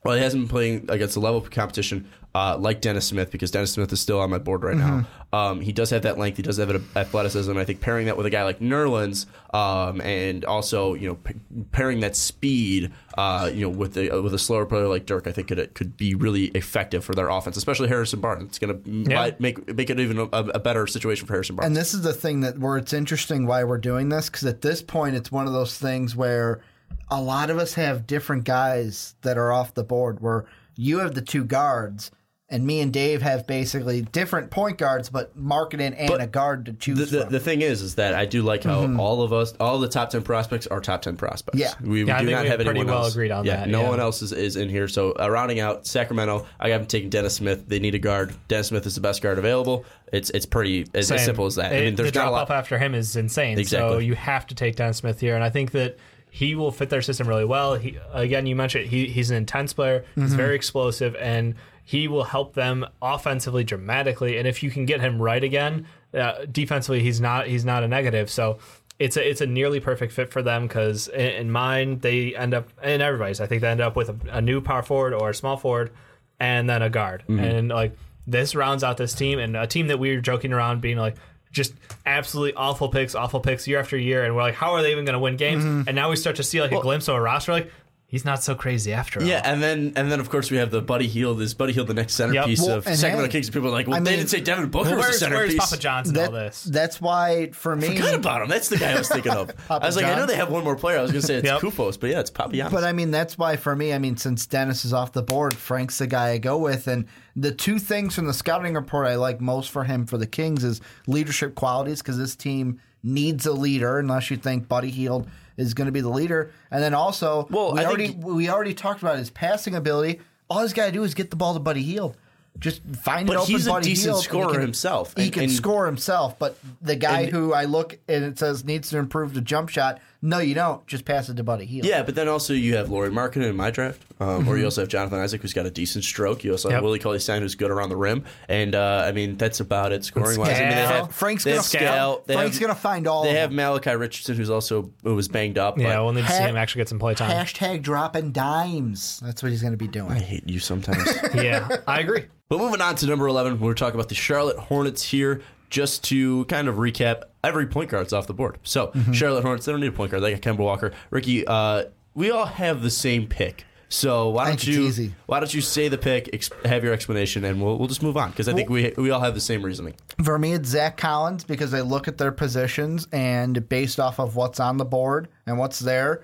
Well, he hasn't been playing against a level of competition uh, like Dennis Smith because Dennis Smith is still on my board right
Mm-hmm.
now. Um, he does have that length. He does have athleticism. I think pairing that with a guy like Nerlens, um, and also you know p- pairing that speed, uh, you know, with a with a slower player like Dirk, I think could could be really effective for their offense, especially Harrison Barnes. It's going to
Yeah.
make make it even a, a better situation for Harrison Barnes.
And this is the thing that where it's interesting why we're doing this because at this point it's one of those things where a lot of us have different guys that are off the board. Where you have the two guards, and me and Dave have basically different point guards, but Markkanen and
But
a guard to choose
the, the,
from.
the thing is, is that I do like how all of us, all the top ten prospects are top ten prospects.
Yeah.
we, we
Yeah, I
do
think
not
we
have
pretty
anyone
well
else.
agreed on
yeah,
that,
no
yeah.
one else is, is in here. So uh, rounding out Sacramento, I got them taking Dennis Smith. They need a guard. Dennis Smith is the best guard available. It's it's pretty as, as simple as that. I mean, there's
the
not a
drop
lot.
off after him is insane.
Exactly.
So you have to take Dennis Smith here, and I think that he will fit their system really well. He again, you mentioned he, he's an intense player. He's
Mm-hmm.
very explosive, and he will help them offensively dramatically. And if you can get him right again, uh, defensively, he's not he's not a negative. So. It's a it's a nearly perfect fit for them because in, in mine they end up in everybody's I think they end up with a, a new power forward or a small forward and then a guard
Mm-hmm.
and like this rounds out this team and a team that we were joking around being like just absolutely awful picks, awful picks year after year, and we're like, how are they even going to win games?
Mm-hmm.
And now we start to see like a glimpse of a roster, like he's not so crazy after all.
Yeah, and then and then of course we have the Buddy Hield. Is Buddy Hield the next centerpiece
Well,
of
and
Sacramento
hey,
Kings? People are like, well,
I
they
mean-
didn't say Devin Booker
Well,
was
where's,
the
where's
centerpiece.
Papa John's and
That-
all this?
That's why for me.
Forgot about him. That's the guy I was thinking of. I was like, I know
John's?
they have one more player. I was going to say it's
Yep.
Koufos, but yeah, it's Papianos.
But I mean, that's why for me, I mean, since Dennis is off the board, Frank's the guy I go with. And the two things from the scouting report I like most for him for the Kings is leadership qualities because this team needs a leader, unless you think Buddy Hield is going to be the leader. And then also,
Well,
we
I
already
think-
we already talked about his passing ability. All he's got to do is get the ball to Buddy Hield. Just find
But
an open
he's a
Buddy
decent scorer
he can-
himself,
He
and-
can
and-
score himself, but the guy
and-
who I look and it says needs to improve the jump shot. No, you don't. Just pass it to Buddy Hield.
Yeah, but then also you have Lauri Markkanen in my draft, um,
Mm-hmm.
or you also have Jonathan Isaac, who's got a decent stroke. You also have
Yep.
Willie Cauley Stein, who's good around the rim, and uh, I mean that's about it scoring wise. I mean, they
Skal.
have
Frank's
they
gonna
have Skal. They
Frank's
have,
gonna find all.
They
of
have
them.
Malachi Richardson, who's also who was banged up.
Yeah,
but
we'll need to see him actually get some play time.
hashtag dropping dimes. That's what he's going to be doing.
I
doing.
hate you sometimes.
yeah, I agree.
But moving on to number 11, we're talking about the Charlotte Hornets here. Just to kind of recap, every point guard's off the board. So,
Mm-hmm.
Charlotte Hornets, they don't need a point guard. They got Kemba Walker. Ricky, uh, we all have the same pick. So why don't you why don't you say the pick, ex- have your explanation, and we'll, we'll just move on because I think we we all have the same reasoning.
For me, it's Zach Collins because I look at their positions and based off of what's on the board and what's there,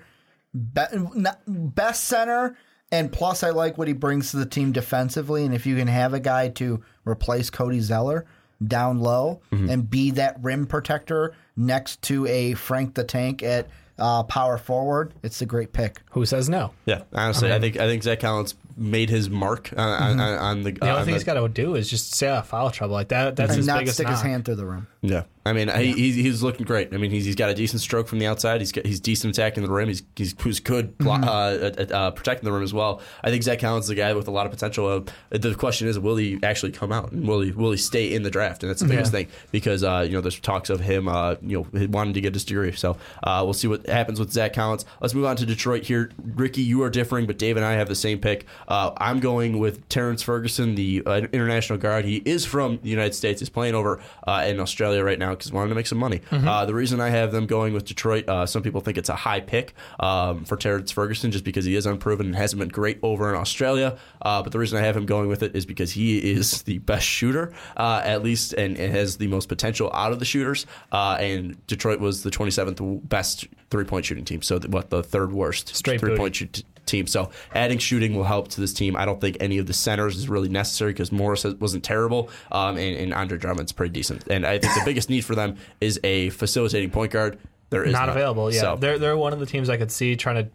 be- best center. And plus, I like what he brings to the team defensively. And if you can have a guy to replace Cody Zeller down low
Mm-hmm.
and be that rim protector next to a Frank the Tank at uh, power forward, it's a great pick.
Who says no?
Yeah, honestly, I think I think Zach Collins made his mark on, on, on the.
The only
on
thing
the-
he's got to do is just stay out of foul trouble like that. That's
And
his
not
biggest
stick his hand through the rim.
Yeah, I mean, he, he's he's looking great. I mean, he's he's got a decent stroke from the outside. He's got, he's decent attacking the rim. He's he's, he's good blo-
Mm-hmm.
uh, uh, uh, protecting the rim as well. I think Zach Collins is a guy with a lot of potential. Uh, the question is, will he actually come out and will he will he stay in the draft? And that's the biggest
Yeah.
thing because uh, you know there's talks of him uh, you know wanting to get his degree. So uh, we'll see what happens with Zach Collins. Let's move on to Detroit here. Ricky, you are differing, but Dave and I have the same pick. Uh, I'm going with Terrence Ferguson, the uh, international guard. He is from the United States. He's playing over uh, in Australia right now because he wanted to make some money. Uh, the reason I have them going with Detroit, uh, some people think it's a high pick um, for Terrence Ferguson just because he is unproven and hasn't been great over in Australia. Uh, but the reason I have him going with it is because he is the best shooter, uh, at least, and, and has the most potential out of the shooters. Uh, and Detroit was the 27th best three point shooting team. So, the, what, the third worst
Straight
three point shoot team. So adding shooting will help to this team. I don't think any of the centers is really necessary because Morris wasn't terrible, um, and, and Andre Drummond's pretty decent. And I think the biggest need for them is a facilitating point guard. There is
not
none.
available. Yeah,
So,
they're they're one of the teams I could see trying to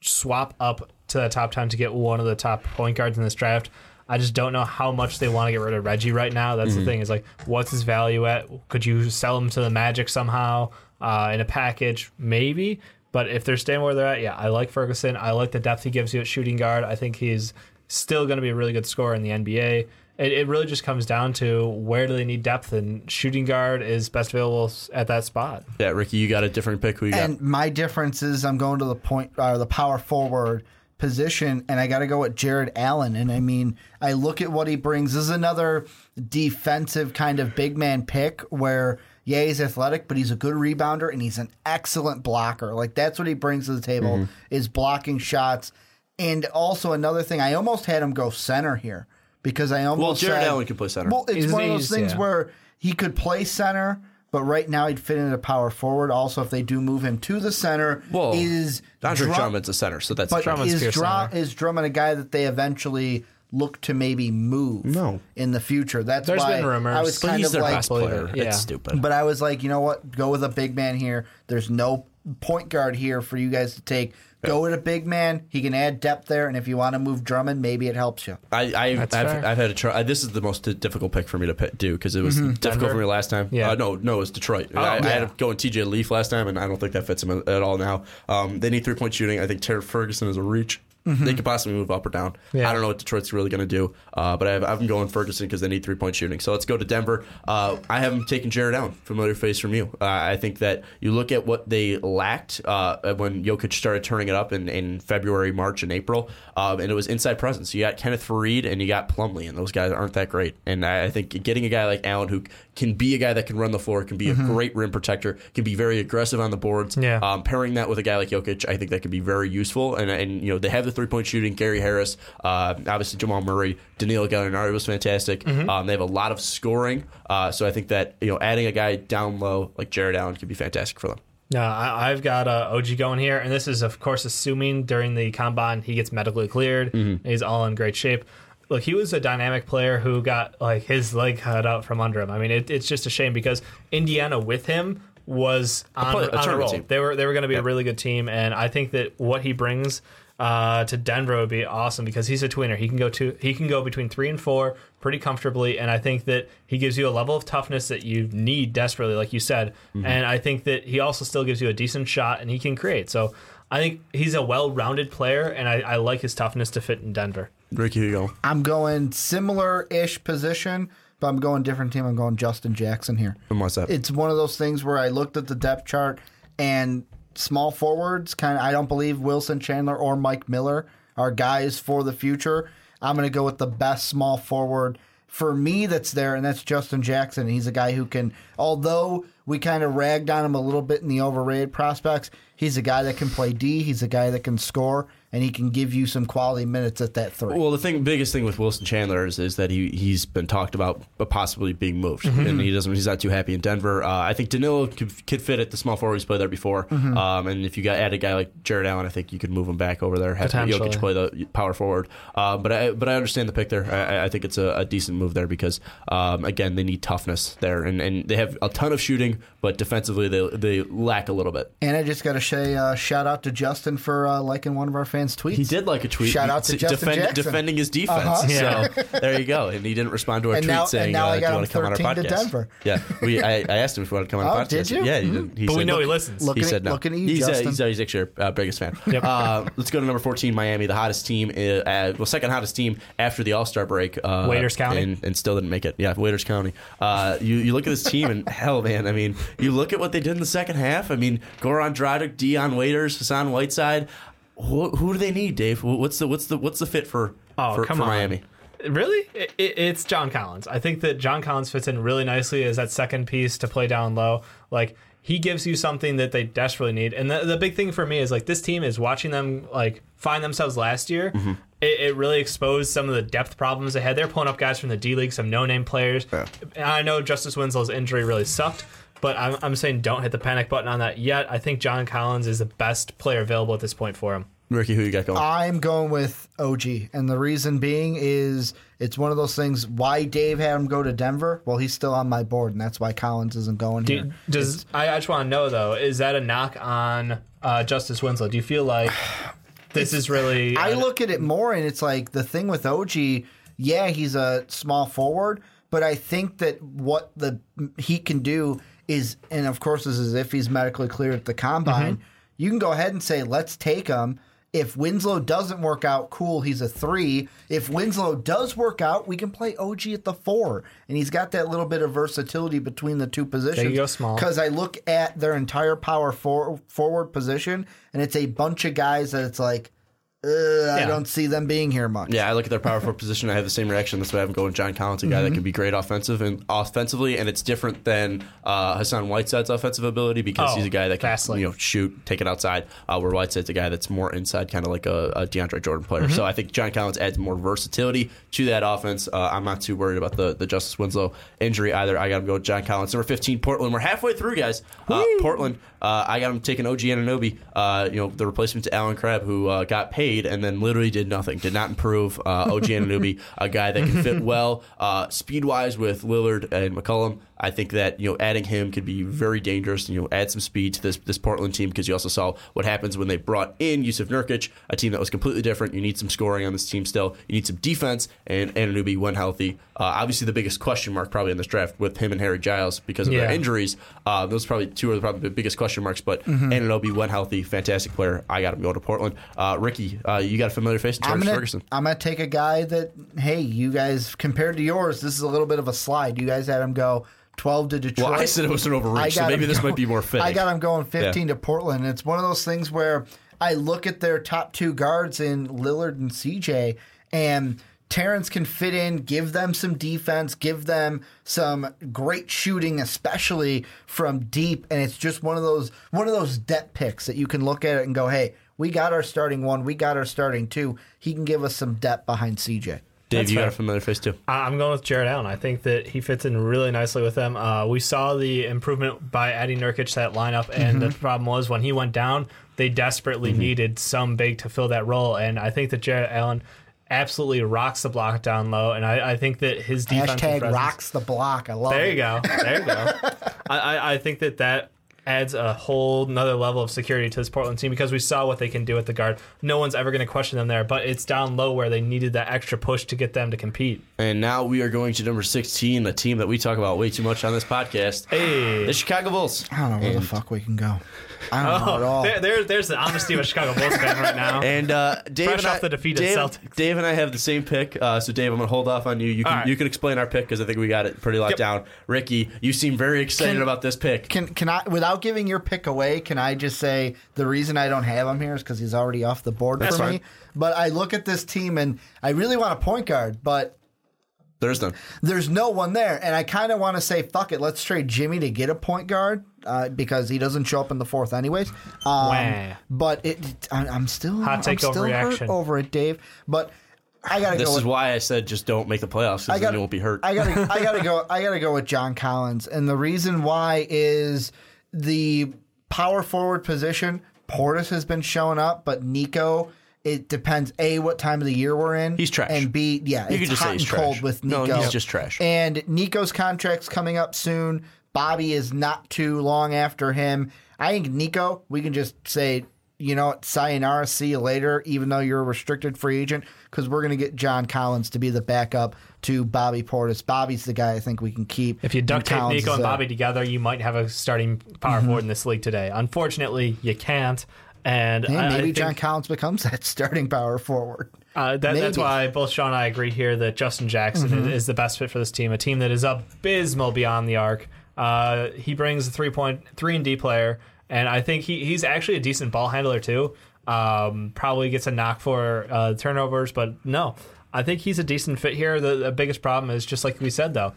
swap up to the top ten to get one of the top point guards in this draft. I just don't know how much they want to get rid of Reggie right now. That's
Mm-hmm.
the thing is like, what's his value at? Could you sell him to the Magic somehow uh, in a package? Maybe. But if they're staying where they're at, yeah, I like Ferguson. I like the depth he gives you at shooting guard. I think he's still going to be a really good scorer in the NBA. It, it really just comes down to where do they need depth, and shooting guard is best available at that spot.
yeah, Ricky, you got a different pick. Who you
And
got?
my difference is I'm going to the point, uh, the power forward position, and I got to go with Jarrett Allen. And I mean, I look at what he brings. This is another defensive kind of big man pick where, yeah, he's athletic, but he's a good rebounder and he's an excellent blocker. Like that's what he brings to the table
Mm-hmm.
is blocking shots. And also another thing, I almost had him go center here because I almost
Well, Jarrett
said-
Allen can play center.
Well, it's
He's-
one of those things
yeah.
where he could play center, but right now he'd fit into power forward. Also, if they do move him to the center,
Well,
is
Andre
Drum-
Drummond's a center, so that's
But
Drummond's
is,
pure
Drum,
center.
is Drummond a guy that they eventually look to maybe move?
No.
in the future. That's
There's
why
been rumors.
I was
but
kind
he's
of
their
like,
best player.
Yeah.
It's stupid.
but I was like, you know what? Go with a big man here. There's no point guard here for you guys to take. Go with a big man. He can add depth there, and if you want to move Drummond, maybe it helps you.
I, I, I've,
fair.
I've had a try. This is the most difficult pick for me to pick, do because it was difficult
Denver?
for me last time.
Yeah.
Uh, no, no, it was Detroit. I, I
yeah.
had to go in TJ Leaf last time, and I don't think that fits him at all now. Um, they need three point shooting. I think Terry Ferguson is a reach. They could possibly move up or down.
Yeah.
I don't know what Detroit's really going to do, uh, but I've, I've been going Ferguson because they need three point shooting. So let's go to Denver. Uh, I haven't taken Jarrett Allen, familiar face from you. Uh, I think that you look at what they lacked uh, when Jokic started turning it up in, in February, March, and April, um, and it was inside presence. You got Kenneth Faried and you got Plumlee, and those guys aren't that great. And I, I think getting a guy like Allen who can be a guy that can run the floor, can be a great rim protector, can be very aggressive on the boards.
Yeah.
Um, pairing that with a guy like Jokic, I think that could be very useful. And and you know they have the three point shooting. Gary Harris, uh, obviously Jamal Murray, Danilo Gallinari was fantastic. Um, they have a lot of scoring, uh, so I think that you know adding a guy down low like Jarrett Allen could be fantastic for them.
Yeah, I, I've got uh, OG going here, and this is of course assuming during the combine he gets medically cleared. He's all in great shape. Look, he was a dynamic player who got like his leg cut out from under him. I mean, it, it's just a shame because Indiana with him was on,
play- a
on a roll.
team.
They were they were going to be a really good team, and I think that what he brings. Uh, to Denver would be awesome because he's a tweener. He can go to he can go between three and four pretty comfortably, and I think that he gives you a level of toughness that you need desperately, like you said. And I think that he also still gives you a decent shot, and he can create. So I think he's a well-rounded player, and I, I like his toughness to fit in Denver.
Ricky, you go.
I'm going similar ish position, but I'm going different team. I'm going Justin Jackson here.
And what's that?
It's one of those things where I looked at the depth chart and small forwards kind of I don't believe Wilson Chandler or Mike Miller are guys for the future. I'm going to go with the best small forward for me that's there and that's Justin Jackson. He's a guy who can although we kind of ragged on him a little bit in the overrated prospects, he's a guy that can play D, he's a guy that can score and he can give you some quality minutes at that three.
Well, the thing, biggest thing with Wilson Chandler is, is that he he's been talked about possibly being moved, and he doesn't. He's not too happy in Denver. Uh, I think Danilo could, could fit at the small forward. He's played there before, um, and if you got add a guy like Jarrett Allen, I think you could move him back over there. Have
Potentially.
Jokic play the power forward. Uh, but I but I understand the pick there. I, I think it's a, a decent move there because um, again they need toughness there, and, and they have a ton of shooting, but defensively they they lack a little bit.
And I just got to say, uh, shout out to Justin for uh, liking one of our fans' tweets.
He did like a tweet.
Shout out to Justin
defend-
Jackson.
defending his defense.
Uh-huh.
Yeah.
So there you go. And he didn't respond to our
And
tweet
now-
saying,
and now
uh,
I
"Do
got
you want to come on our
13 to
podcast?"
Denver.
Yeah, we. I, I asked him if he wanted to come on our
Oh,
podcast.
did you?
Yeah, he, did. he
But
said,
we know he listens.
Look-
He said
at-
no.
looking at you,
he's, uh,
Justin.
he's, uh, he's actually our uh, biggest fan. Uh, let's go to number 14, Miami, the hottest team, uh, uh, well, second hottest team after the All Star break. Uh,
Waiters County?
And, and still didn't make it. Yeah, Waiters County. Uh, you, you look at this team, and hell, man, I mean, you look at what they did in the second half. I mean, Goran Dragic, Dion Waiters, Hassan Whiteside. Who, who do they need, Dave? What's the what's the what's the fit for
Oh,
for,
come
for
on.
Miami?
Really? It, it, it's John Collins. I think that John Collins fits in really nicely as that second piece to play down low. Like he gives you something that they desperately need. And the, the big thing for me is like this team is watching them like find themselves last year.
Mm-hmm.
It, it really exposed some of the depth problems they had. They're pulling up guys from the D League, some no name players. And I know Justice Winslow's injury really sucked. But I'm, I'm saying don't hit the panic button on that yet. I think John Collins is the best player available at this point for him.
Ricky, who you got going?
I'm going with OG, and the reason being is it's one of those things. Why Dave had him go to Denver? Well, he's still on my board, and that's why Collins isn't going
Do,
here.
does I, I just want to know though, is that a knock on uh, Justice Winslow? Do you feel like this is really?
I look at it more, and it's like the thing with OG. Yeah, he's a small forward, but I think that what the he can do is, and of course, this is if he's medically cleared at the combine. Mm-hmm. You can go ahead and say, "Let's take him." If Winslow doesn't work out, cool, he's a three. If Winslow does work out, we can play OG at the four. And he's got that little bit of versatility between the two positions.
go small.
Because I look at their entire power for, forward position, and it's a bunch of guys that it's like, uh, I don't see them being here much.
Yeah, I look at their power forward position. I have the same reaction. That's why I'm going John Collins, a guy that can be great offensive and offensively, and it's different than uh, Hassan Whiteside's offensive ability because
Oh,
he's a guy that can
vastly.
you know shoot, take it outside. Uh, where Whiteside's a guy that's more inside, kind of like a, a DeAndre Jordan player. So I think John Collins adds more versatility to that offense. Uh, I'm not too worried about the the Justice Winslow injury either. I got to go with John Collins. Number 15, Portland. We're halfway through, guys. Uh, Portland. Uh, I got him taking OG Anunoby, uh, you know, the replacement to Allen Crabbe, who uh, got paid and then literally did nothing, did not improve. Uh, OG Anunoby, a guy that can fit well uh, speed wise with Lillard and McCollum. I think that you know adding him could be very dangerous. And You know, add some speed to this this Portland team because you also saw what happens when they brought in Jusuf Nurkic, a team that was completely different. You need some scoring on this team still. You need some defense, and Anunoby when healthy. Uh, obviously, the biggest question mark probably in this draft with him and Harry Giles because of their injuries. Uh, those probably two are the probably the biggest question marks. But
Mm-hmm.
Anunoby when healthy, fantastic player. I got him going to Portland. Uh, Ricky, uh, you got a familiar face in
I'm gonna,
Ferguson.
I'm gonna take a guy that hey, you guys compared to yours, this is a little bit of a slide. You guys had him go 12 to Detroit.
Well, I said it was an overreach, so maybe this
going-
might be more fitting.
I got him going 15
Yeah.
to Portland. It's one of those things where I look at their top two guards in Lillard and CJ, and Terrence can fit in, give them some defense, give them some great shooting, especially from deep. And it's just one of those one of those depth picks that you can look at it and go, "Hey, we got our starting one, we got our starting two. He can give us some depth behind CJ."
Dave,
That's
you got a familiar face too.
I- I'm going with Jarrett Allen. I think that he fits in really nicely with them. Uh, we saw the improvement by adding Nurkic to that lineup, and the problem was when he went down, they desperately needed some big to fill that role. And I think that Jarrett Allen absolutely rocks the block down low, and I, I think that his defensive
Hashtag
presence-
rocks the block. I love
There
it.
you go. There you go. I, I, I think that that adds a whole another level of security to this Portland team because we saw what they can do at the guard. No one's ever going to question them there, but it's down low where they needed that extra push to get them to compete.
And now we are going to number 16, a team that we talk about way too much on this podcast.
Hey.
The Chicago Bulls.
I don't know where the fuck we can go. I don't know at
Oh,
all.
there, there, there's the honesty of a Chicago Bulls fan right now.
And uh, Dave
Fresh
and
off
I,
the defeat of
Dave,
Celtics.
Dave and I have the same pick. Uh, so Dave, I'm gonna hold off on you. You can
All right.
you can explain our pick because I think we got it pretty locked
Yep.
down. Ricky, you seem very excited
Can-
about this pick.
Can can I without giving your pick away? Can I just say the reason I don't have him here is because he's already off the board
That's
for
fine.
me. But I look at this team and I really want a point guard, but
There's none.
there's no one there, and I kind of want to say fuck it, let's trade Jimmy to get a point guard uh, because he doesn't show up in the fourth anyways. Um,
Wah.
but it, I, I'm still
Hot
I'm
take
still
overreaction.
hurt over it, Dave. But I gotta
This
go.
is
with,
why I said just don't make the playoffs
I
because then
gotta,
you won't be hurt.
I gotta, I gotta go. I gotta go with John Collins, and the reason why is the power forward position. Portis has been showing up, but Nico. It depends. A, what time of the year we're in.
He's trash.
And B, yeah,
You
it's
could just
hot
say he's
and cold
trash.
with
No, he's just trash.
And Nico's contract's coming up soon. Bobby is not too long after him. I think Nico, we can just say, you know what, sayonara, see you later, even though you're a restricted free agent, because we're going to get John Collins to be the backup to Bobby Portis. Bobby's the guy I think we can keep.
If you duct tape
Collins
Nico and. Bobby together, you might have a starting power
Mm-hmm.
forward in this league today. Unfortunately, you can't. And
Hey,
I- I
maybe
think-
John Collins becomes that starting power forward.
Uh, that, that's
Mm-hmm.
why both Sean and I agree here that Justin Jackson is, is the best fit for this team. A team that is abysmal beyond the arc. Uh, he brings a three point three and D player, and I think he, he's actually a decent ball handler too. Um, probably gets a knock for uh, turnovers, but no, I think he's a decent fit here. The, the biggest problem is just like we said though,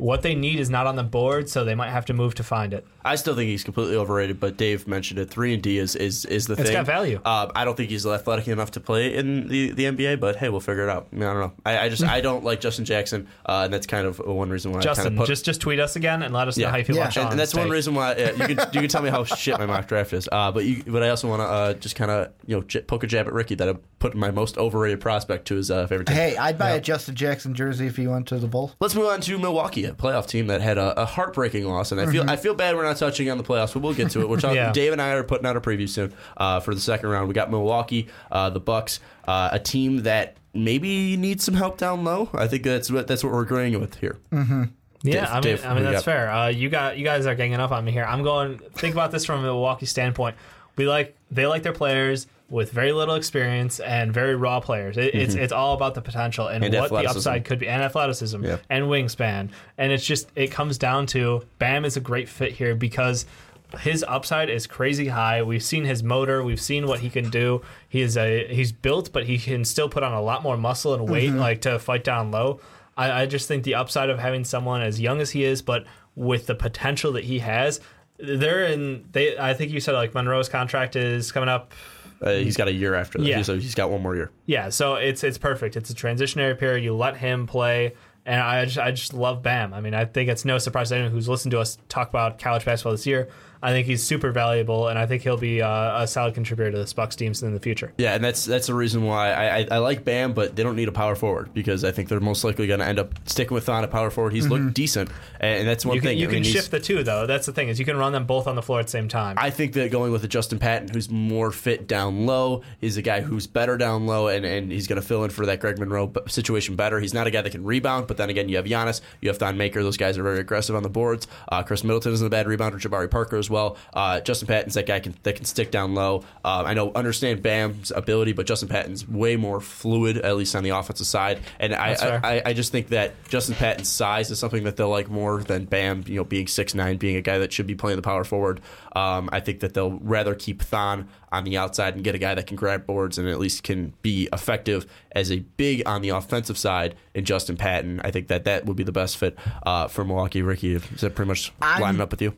what they need is not on the board, so they might have to move to find it.
I still think he's completely overrated, but Dave mentioned it. Three and D is is, is the
It's
thing.
It's got value.
Uh, I don't think he's athletic enough to play in the, the NBA, but hey, we'll figure it out. I, mean, I don't know. I, I just I don't like Justin Jackson, uh, and that's kind of one reason why I
Justin,
kind of put.
just just tweet us again and let us know how you feel
Yeah.
about Sean.
and, and that's one
take.
reason why uh, you can you can tell me how shit my mock draft is. Uh, but you, but I also want to uh, just kind of you know j- poke a jab at Ricky that I'm putting my most overrated prospect to his uh, favorite team.
Hey, I'd buy a Justin Jackson jersey if he went to the Bulls.
Let's move on to Milwaukee, a playoff team that had a, a heartbreaking loss, and I feel I feel bad we're not touching on the playoffs, but we'll get to it. We're talking.
Yeah.
Dave and I are putting out a preview soon uh, for the second round. We got Milwaukee, uh, the Bucks, uh, a team that maybe needs some help down low. I think that's what that's what we're agreeing with here.
Yeah,
Dave-
I mean,
Dave,
I mean that's
got?
fair. Uh, you got you guys are ganging up on me here. I'm going. Think about this from a Milwaukee standpoint. We like they like their players with very little experience and very raw players. It, It's it's all about the potential and,
Mm-hmm. And
what the upside could be, and athleticism
Yeah.
and wingspan. And it's just it comes down to Bam is a great fit here because his upside is crazy high. We've seen his motor. We've seen what he can do. He is a he's built, but he can still put on a lot more muscle and weight, like to fight down low. I, I just think the upside of having someone as young as he is, but with the potential that he has, they're in. They I think you said like Monroe's contract is coming up.
Uh, he's got a year after that,
Yeah.
so he's got one more year.
Yeah, so it's it's perfect. It's a transitionary period. You let him play, and I just I just love Bam. I mean, I think it's no surprise to anyone who's listened to us talk about college basketball this year. I think he's super valuable, and I think he'll be uh, a solid contributor to this Bucks teams in the future.
Yeah, and that's that's the reason why I, I, I like Bam, but they don't need a power forward because I think they're most likely going to end up sticking with Thon at power forward. He's looked decent, and that's one
You can,
thing.
you
I
can
he's-
shift the two though. That's the thing is you can run them both on the floor at the same time.
I think that going with a Justin Patton, who's more fit down low, is a guy who's better down low, and, and he's going to fill in for that Greg Monroe situation better. He's not a guy that can rebound, but then again, you have Giannis, you have Thon Maker. Those guys are very aggressive on the boards. Uh, Khris Middleton isn't a bad rebounder. Jabari Parker as well. Uh, Justin Patton's that guy can, that can stick down low. Um, I know understand Bam's ability, but Justin Patton's way more fluid, at least on the offensive side. And I, I, I, I just think that Justin Patton's size is something that they'll like more than Bam, you know, being six nine, being a guy that should be playing the power forward. Um, I think that they'll rather keep Thon on the outside and get a guy that can grab boards and at least can be effective as a big on the offensive side in Justin Patton. I think that that would be the best fit uh, for Milwaukee. Ricky, is that pretty much
I'm-
lining up with you?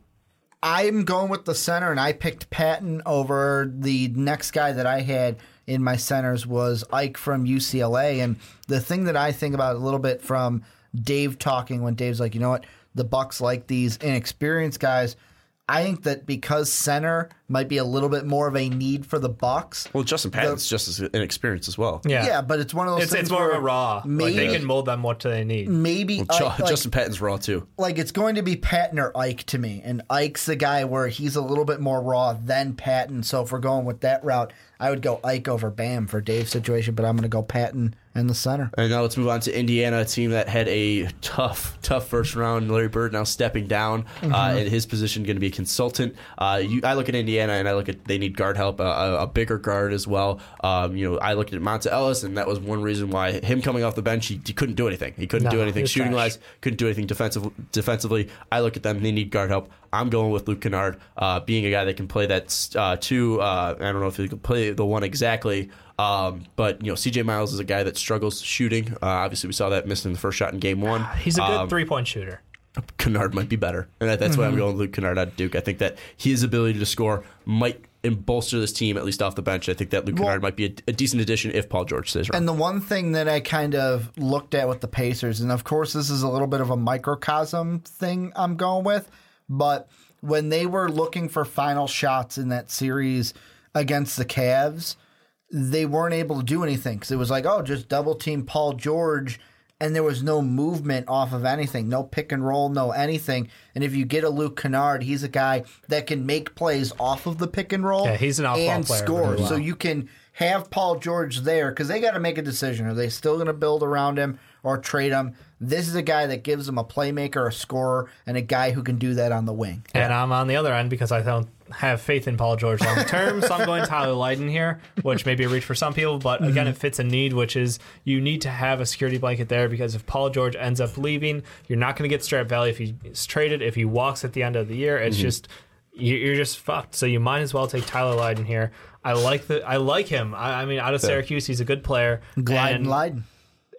I'm going with the center, and I picked Patton over the next guy that I had in my centers was Ike from UCLA. And the thing that I think about a little bit from Dave talking when Dave's like, you know what, the Bucks like these inexperienced guys. I think that because center might be a little bit more of a need for the box.
Well, Justin Patton's just as inexperienced as well.
Yeah.
Yeah, but it's one of those
It's,
things
it's more of a raw. Like
Maybe,
they can mold them what they need.
maybe
Ju-
Ike- like,
Justin Patton's raw too.
like it's going to be Patton or Ike to me, and Ike's the guy where he's a little bit more raw than Patton. So if we're going with that route, I would go Ike over Bam for Dave's situation, but I'm going to go Patton in the center.
And now let's move on to Indiana, a team that had a tough, tough first round. Larry Bird now stepping down
Mm-hmm.
uh, in his position, going to be a consultant. Uh, you, I look at Indiana and I look at they need guard help, uh, a, a bigger guard as well. Um, you know, I looked at Monta Ellis, and that was one reason why him coming off the bench, he, he couldn't do anything. He couldn't
No,
do anything shooting
trash.
wise, couldn't do anything defensive, defensively. I look at them; they need guard help. I'm going with Luke Kennard, uh, being a guy that can play that uh, two. Uh, I don't know if he can play the one exactly. Um, but you know, CJ Miles is a guy that struggles shooting. Uh, obviously, we saw that missing the first shot in game one.
He's a good
Um,
three point shooter.
Kennard might be better, and that, that's why
Mm-hmm.
I'm going with Luke Kennard out of Duke. I think that his ability to score might bolster this team at least off the bench. I think that Luke
Well-
Kennard might be a, a decent addition if Paul George stays around.
And the one thing that I kind of looked at with the Pacers, and of course this is a little bit of a microcosm thing I'm going with, but when they were looking for final shots in that series against the Cavs, they weren't able to do anything because it was like, oh, just double team Paul George, and there was no movement off of anything, no pick and roll, no anything. And if you get a Luke Kennard, he's a guy that can make plays off of the pick and roll
Yeah, he's an off-ball
and
player
score.
well.
So you can have Paul George there because they got to make a decision. Are they still going to build around him or trade him? This is a guy that gives them a playmaker, a scorer, and a guy who can do that on the wing.
And I'm on the other end because I don't have faith in Paul George long term. so I'm going Tyler Lydon here, which may be a reach for some people, but again, it fits a need, which is you need to have a security blanket there because if Paul George ends up leaving, you're not going to get Strap Valley if he's traded. If he walks at the end of the year, it's mm-hmm. just you- you're just fucked. So you might as well take Tyler Lydon here. I like the I like him. I, I mean, out of Syracuse, he's a good player.
Glide and
and
Leiden.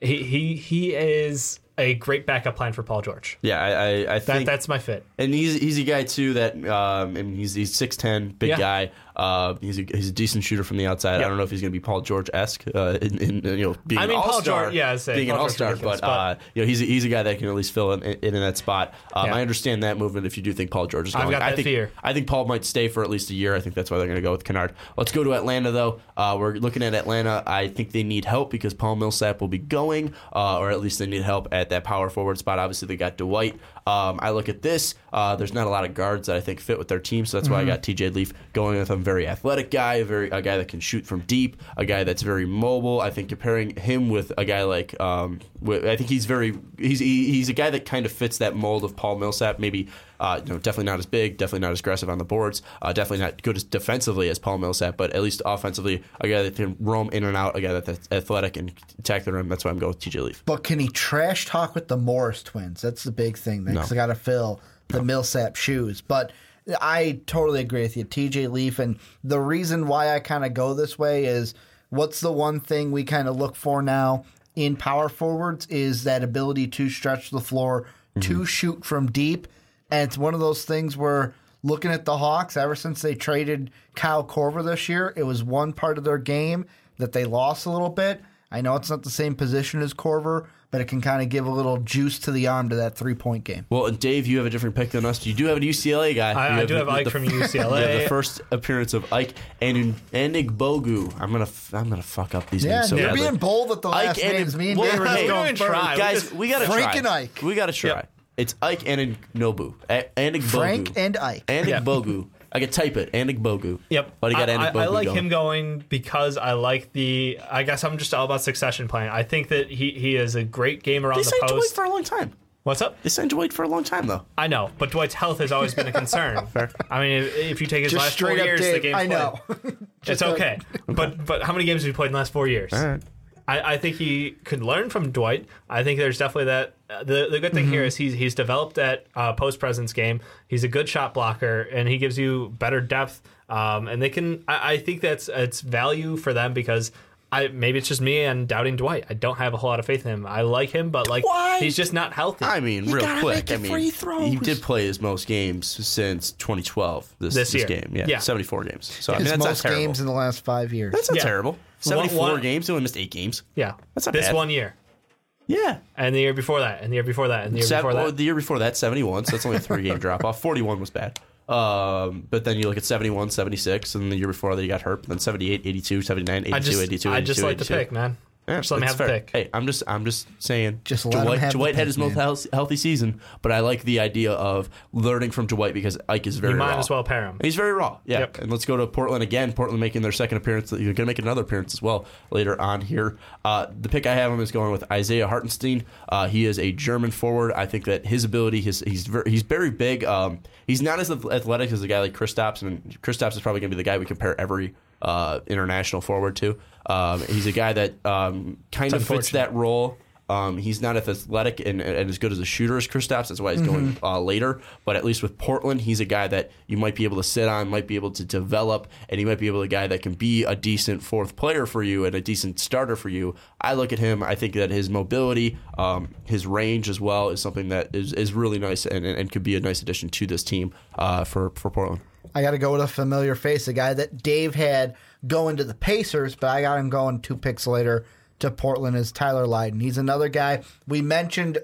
He he he is a great backup plan for Paul George.
yeah, I, I, I
That
think
that's my fit.
And he's he's a guy too that um, and he's he's six ten, big
Yeah.
guy. Uh, he's a, he's a decent shooter from the outside. I don't know if he's going to be Paul George esque uh, in, in you know being
I mean,
an
Paul
all-star,
George- yeah,
being an all star, but, uh, you know he's a, he's a guy that can at least fill in in, in that spot. Um,
Yeah.
I understand that movement if you do think Paul George is
I've
going.
got
I
that
think
fear.
I think Paul might stay for at least a year. I think that's why they're going to go with Kennard. Let's go to Atlanta though. Uh, we're looking at Atlanta. I think they need help because Paul Millsap will be going, uh, or at least they need help at that power forward spot. Obviously, they got Dwight. Um, I look at this. Uh, there's not a lot of guards that I think fit with their team, so that's why I got T.J. Leaf going with him. Very athletic guy, very a guy that can shoot from deep, a guy that's very mobile. I think comparing him with a guy like, um, I think he's very he's he, he's a guy that kind of fits that mold of Paul Millsap. Maybe uh, you know, definitely not as big, definitely not as aggressive on the boards, uh, definitely not good as defensively as Paul Millsap, but at least offensively, a guy that can roam in and out, a guy that's athletic and attack the rim. That's why I'm going with T.J. Leaf.
But can he trash talk with the Morris twins? That's the big thing. Because
No.
got to fill the Millsap shoes. But I totally agree with you, TJ Leaf. And the reason why I kind of go this way is what's the one thing we kind of look for now in power forwards is that ability to stretch the floor, to mm-hmm. shoot from deep. And it's one of those things where looking at the Hawks, ever since they traded Kyle Korver this year, it was one part of their game that they lost a little bit. I know it's not the same position as Korver, but it can kind of give a little juice to the arm to that three point game.
Well, and Dave, you have a different pick than us. You do have a UCLA guy.
I-
You
I do have Ike from
you have
UCLA.
the first appearance of Ike and Bogu. I'm gonna f- I'm gonna fuck up these
Yeah,
names so
you're
badly.
being bold with the last names. Me and
well,
Dave are
hey,
going
don't even try.
first.
guys. We gotta
Frank
try.
and Ike.
We gotta try.
Yep.
It's Ike and Nobu. And
Frank and Ike.
and
Yeah.
Bogu. I could type it. And Bogu.
Yep.
But he got
I,
Anik
I, I like
going.
him going because I like the. I guess I'm just all about succession playing. I think that he, he is a great game around
They
the
signed Dwight
post.
for a long time.
What's up?
They signed Dwight for a long time though.
I know, but Dwight's health has always been a concern. I mean, if, if you take his
Just
last four
straight up
years, the
Dave.
game's
I know.
it's okay. But but how many games have you played in the last four years? I, I think he could learn from Dwight. I think there's definitely that. The the good thing
Mm-hmm.
here is he's he's developed that uh, post presence game. He's a good shot blocker, and he gives you better depth. Um, and they can. I, I think that's it's value for them because. I, maybe it's just me and doubting Dwight. I don't have a whole lot of faith in him. I like him, but like
Why?
he's just not healthy.
I mean,
You
real quick. I mean,
throws.
he did play his most games since 2012. This,
This year.
game, yeah,
Yeah.
74 games. So I mean,
His
that's not
most
terrible.
games in the last five years.
That's not
Yeah.
terrible. 74
one-
games. He only missed eight games.
yeah,
That's not
this
bad.
one year.
Yeah.
And the year before that, and the year before that, and the year
Seven,
before that.
the year before that, 71. So that's only a three game drop off. 41 was bad. Um, but then you look at 71, 76, and the year before that you got hurt. But then 78, 82, 79, 82,
I just,
82,
I just
82,
like the pick, man.
Yeah,
just let me have
fair.
the pick.
Hey, I'm just I'm just saying.
Just let him
Dwight,
have the
Dwight had
pick,
his most
man.
health- healthy season, but I like the idea of learning from Dwight because Ike is very
You might
raw.
as well pair him.
He's very raw. Yeah.
Yep.
And let's go to Portland again. Portland making their second appearance. You're going to make another appearance as well later on here. Uh, the pick I have him is going with Isaiah Hartenstein. Uh, he is a German forward. I think that his ability, his, he's very, he's very big. Um, he's not as athletic as a guy like Kristaps, and Kristaps is probably going to be the guy we compare every uh, international forward to. Um, he's a guy that um, kind of fits that role. Um, he's not as athletic and, and as good as a shooter as Kristaps. That's why he's going uh, later. But at least with Portland, he's a guy that you might be able to sit on, might be able to develop, and he might be able to a guy that can be a decent fourth player for you and a decent starter for you. I look at him. I think that his mobility, um, his range as well, is something that is, is really nice and, and, and could be a nice addition to this team uh, for for Portland.
I got to go with a familiar face, a guy that Dave had going to the Pacers, but I got him going two picks later to Portland is Tyler Lydon. He's another guy we mentioned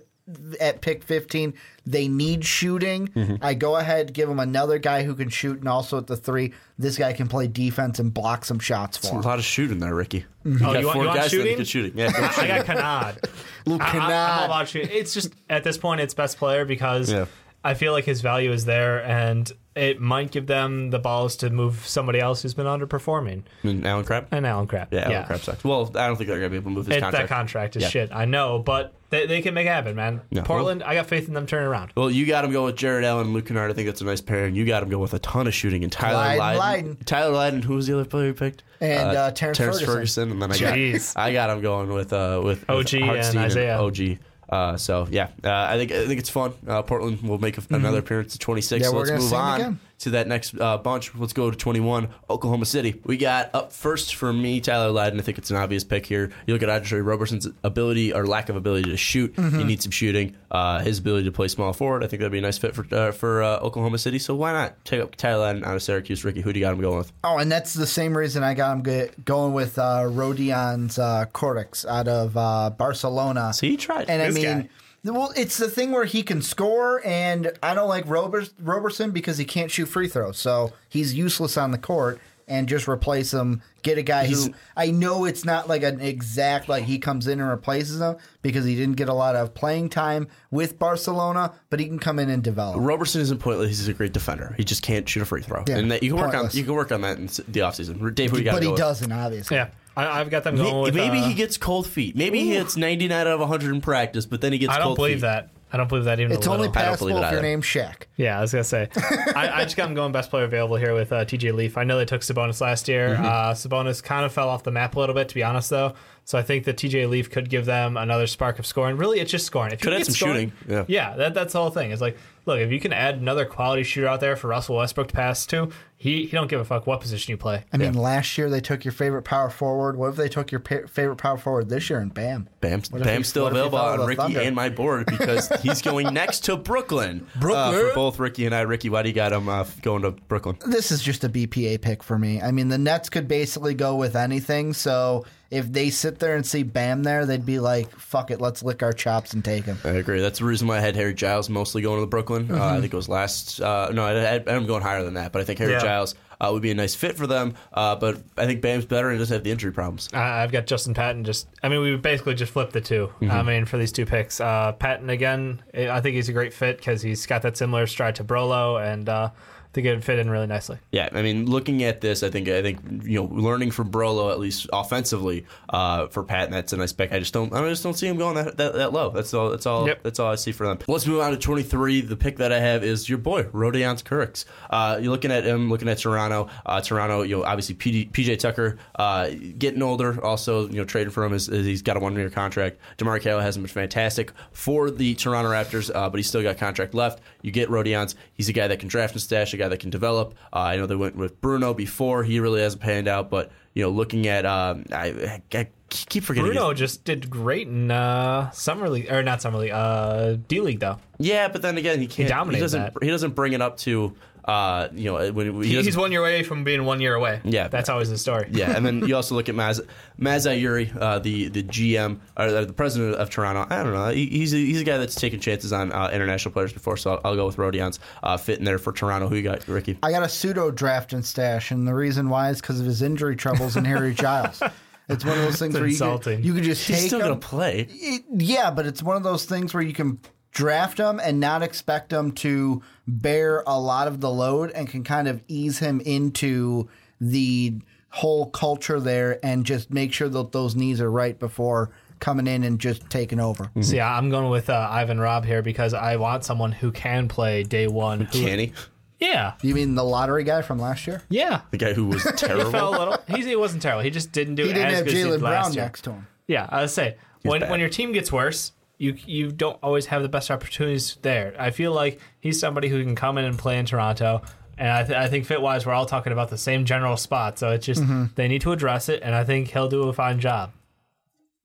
at pick 15 they need shooting
Mm-hmm.
i go ahead give him another guy who can shoot and also at the three this guy can play defense and block some shots for
A
him
lot of shooting there, Ricky. You
Oh,
got
you want,
four
you want
guys that
shooting?
good shooting. Yeah, go
I, I
shooting.
got Kennard.
Luke
I, I, I'm about shooting. It's just at this point, it's best player because
Yeah.
I feel like his value is there, and it might give them the balls to move somebody else who's been underperforming.
And Allen Crabbe.
And Allen Crabbe.
Yeah, Allen Crabbe sucks. Well, I don't think they're gonna be able to move his
It,
contract.
that contract is
Yeah.
shit. I know, but they, they can make it happen, man.
Yeah.
Portland, I got faith in them turning around.
Well, you got him going with Jarrett Allen and Luke Kennard. I think that's a nice pairing. You got him going with a ton of shooting and Tyler
Lydon,
Lydon.
Lydon.
Tyler Lydon. Who was the other player you picked?
And, uh, Terrence Ferguson.
And then I
Jeez.
got I got him going with uh, with with
OG and
Hartenstein
Isaiah.
OG. Uh, so yeah, uh, I think I think it's fun. Uh, Portland will make a, another appearance at 26.
Mm-hmm. Yeah,
so
we're
let's
gonna
move on
again.
To that next uh, bunch. Let's go to 21, Oklahoma City. We got up first for me, Tyler Lydon. I think it's an obvious pick here. You look at Andre Roberson's ability or lack of ability to shoot.
Mm-hmm.
He needs some shooting. Uh, his ability to play small forward. I think that'd be a nice fit for uh, for uh, Oklahoma City. So why not take up Tyler Lydon out of Syracuse? Ricky, who do you got him going with?
Oh, and that's the same reason I got him go- going with uh, Rodions uh, Kurucs out of uh, Barcelona.
So he tried.
And I mean,
guy.
Well, it's the thing where he can score, and I don't like Robers- Roberson because he can't shoot free throws, so he's useless on the court. And just replace him. Get a guy
He's-
who I know it's not like an exact like he comes in and replaces him because he didn't get a lot of playing time with Barcelona, but he can come in and develop.
Roberson isn't pointless. He's a great defender. He just can't shoot a free throw,
Yeah,
and that, you can work on you can work on that in the offseason. Dave, who do you got?
but he
go
doesn't, obviously.
Yeah, I, I've got them going
May-
with.
Maybe
uh,
he gets cold feet. Maybe he hits 99 out of 100 in practice, but then he gets cold feet.
I don't
cold
believe
feet.
that. I don't believe that even.
It's
a
only
little.
I don't
passable if your
either.
name's Shaq.
Yeah, I was gonna say. I, I just got him going best player available here with uh, TJ Leaf. I know they took Sabonis last year.
Mm-hmm.
Uh, Sabonis kind of fell off the map a little bit, to be honest, though. So I think that TJ Leaf could give them another spark of scoring. Really, it's just scoring. If you
Could
can
add
get
some
scoring-
shooting, yeah.
that, that's the whole thing. It's like, look, if you can add another quality shooter out there for Russell Westbrook to pass to, he he don't give a fuck what position you play.
I mean, last year they took your favorite power forward. What if they took your pa- favorite power forward this year and bam?
Bam,
What
Bam's
he-
still
what if he
available
followed
on Ricky
Thunder?
and my board because he's going next to Brooklyn. Uh,
Brooklyn?
for both Ricky and I. Ricky, why do you got him uh, going to Brooklyn?
This is just a BPA pick for me. I mean, the Nets could basically go with anything. So if they sit there and see Bam there, they'd be like, "Fuck it, let's lick our chops and take him."
I agree. That's the reason why I had Harry Giles mostly going to the Brooklyn. Uh, I think it was last. Uh, no, I, I, I'm going higher than that, but I think Harry
Yeah.
Giles uh, would be a nice fit for them. Uh, but I think Bam's better and doesn't have the injury problems.
I- I've got Justin Patton. Just, I mean, we basically just flipped the 2
Mm-hmm.
I mean, for these two picks, uh, Patton again. I think he's a great fit because he's got that similar stride to Brolo, and uh, I think it would fit in really nicely.
Yeah, I mean, looking at this, I think I think you know, learning from Brolo at least offensively uh, for Patton, that's a nice pick. I just don't, I just don't see him going that, that, that low. That's all. That's all.
Yep.
That's all I see for them. Let's move on to twenty three. The pick that I have is your boy Rodion Kurucs. Uh, you're looking at him, looking at Toronto. Uh, Toronto, you know, obviously PJ Tucker uh, getting older. Also, you know, trading for him is, is he's got a one year contract. DeMarre Carroll hasn't been fantastic for the Toronto Raptors, uh, but he's still got contract left. You get Rodions. He's a guy that can draft and stash, guy that can develop. Uh, I know they went with Bruno before. He really hasn't panned out, but you know, looking at um, I, I keep forgetting.
Bruno
his-
just did great in uh, summer league or not summer league, uh, D League though.
yeah, but then again, he can't. He,
dominated
doesn't.
that.
He doesn't bring it up to. Uh, you know, when he
He- he's one year away from being one year away.
Yeah.
that's always the story.
yeah, and then you also look at Maz Masai Ujiri, uh, the the GM or uh, the president of Toronto. I don't know. He, he's a, he's a guy that's taken chances on uh, international players before, so I'll, I'll go with Rodions uh, fit in there for Toronto. Who you got, Ricky?
I got a pseudo draft and stash, and the reason why is because of his injury troubles and Harry Giles. It's one of those things
It's
where you
insulting.
can, you can just
He's
take
still
him.
going to play.
It- yeah, but it's one of those things where you can draft him and not expect him to bear a lot of the load and can kind of ease him into the whole culture there and just make sure that those knees are right before coming in and just taking over.
So yeah, I'm going with uh, Ivan Rabb here because I want someone who can play day one. Who,
Can he?
Yeah,
You mean the lottery guy from last year?
yeah.
The guy who was
He fell a
terrible.
little. He's, he wasn't terrible. He just didn't do
He didn't
as
have
good as he
Jaylen
did last
Brown
year.
next to him.
Yeah, I would say when
bad.
when your team gets worse, you you don't always have the best opportunities there. I feel like he's somebody who can come in and play in Toronto. And I, th- I think fit wise, we're all talking about the same general spot. So it's just they need to address it, and I think he'll do a fine job.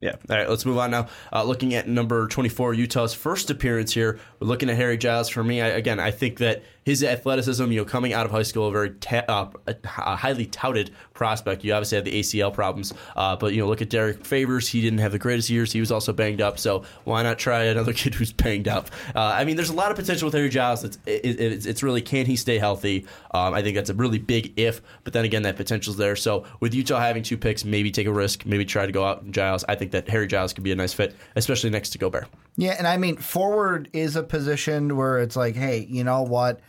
Yeah. All right, let's move on now. Uh, looking at number 24, Utah's first appearance here. We're looking at Harry Giles. For me, I, again, I think that his athleticism, you know, coming out of high school, a very ta- uh, a, highly touted prospect. You obviously had the ACL problems, uh, but you know, look at Derrick Favors. He didn't have the greatest years. He was also banged up. So why not try another kid who's banged up? Uh, I mean, there's a lot of potential with Harry Giles. It's it, it's, it's really can he stay healthy? Um, I think that's a really big if. But then again, that potential's there. So with Utah having two picks, maybe take a risk, maybe try to go out in Giles. I think that Harry Giles could be a nice fit, especially next to Gobert.
Yeah, and I mean, forward is a position where it's like, hey, you know what?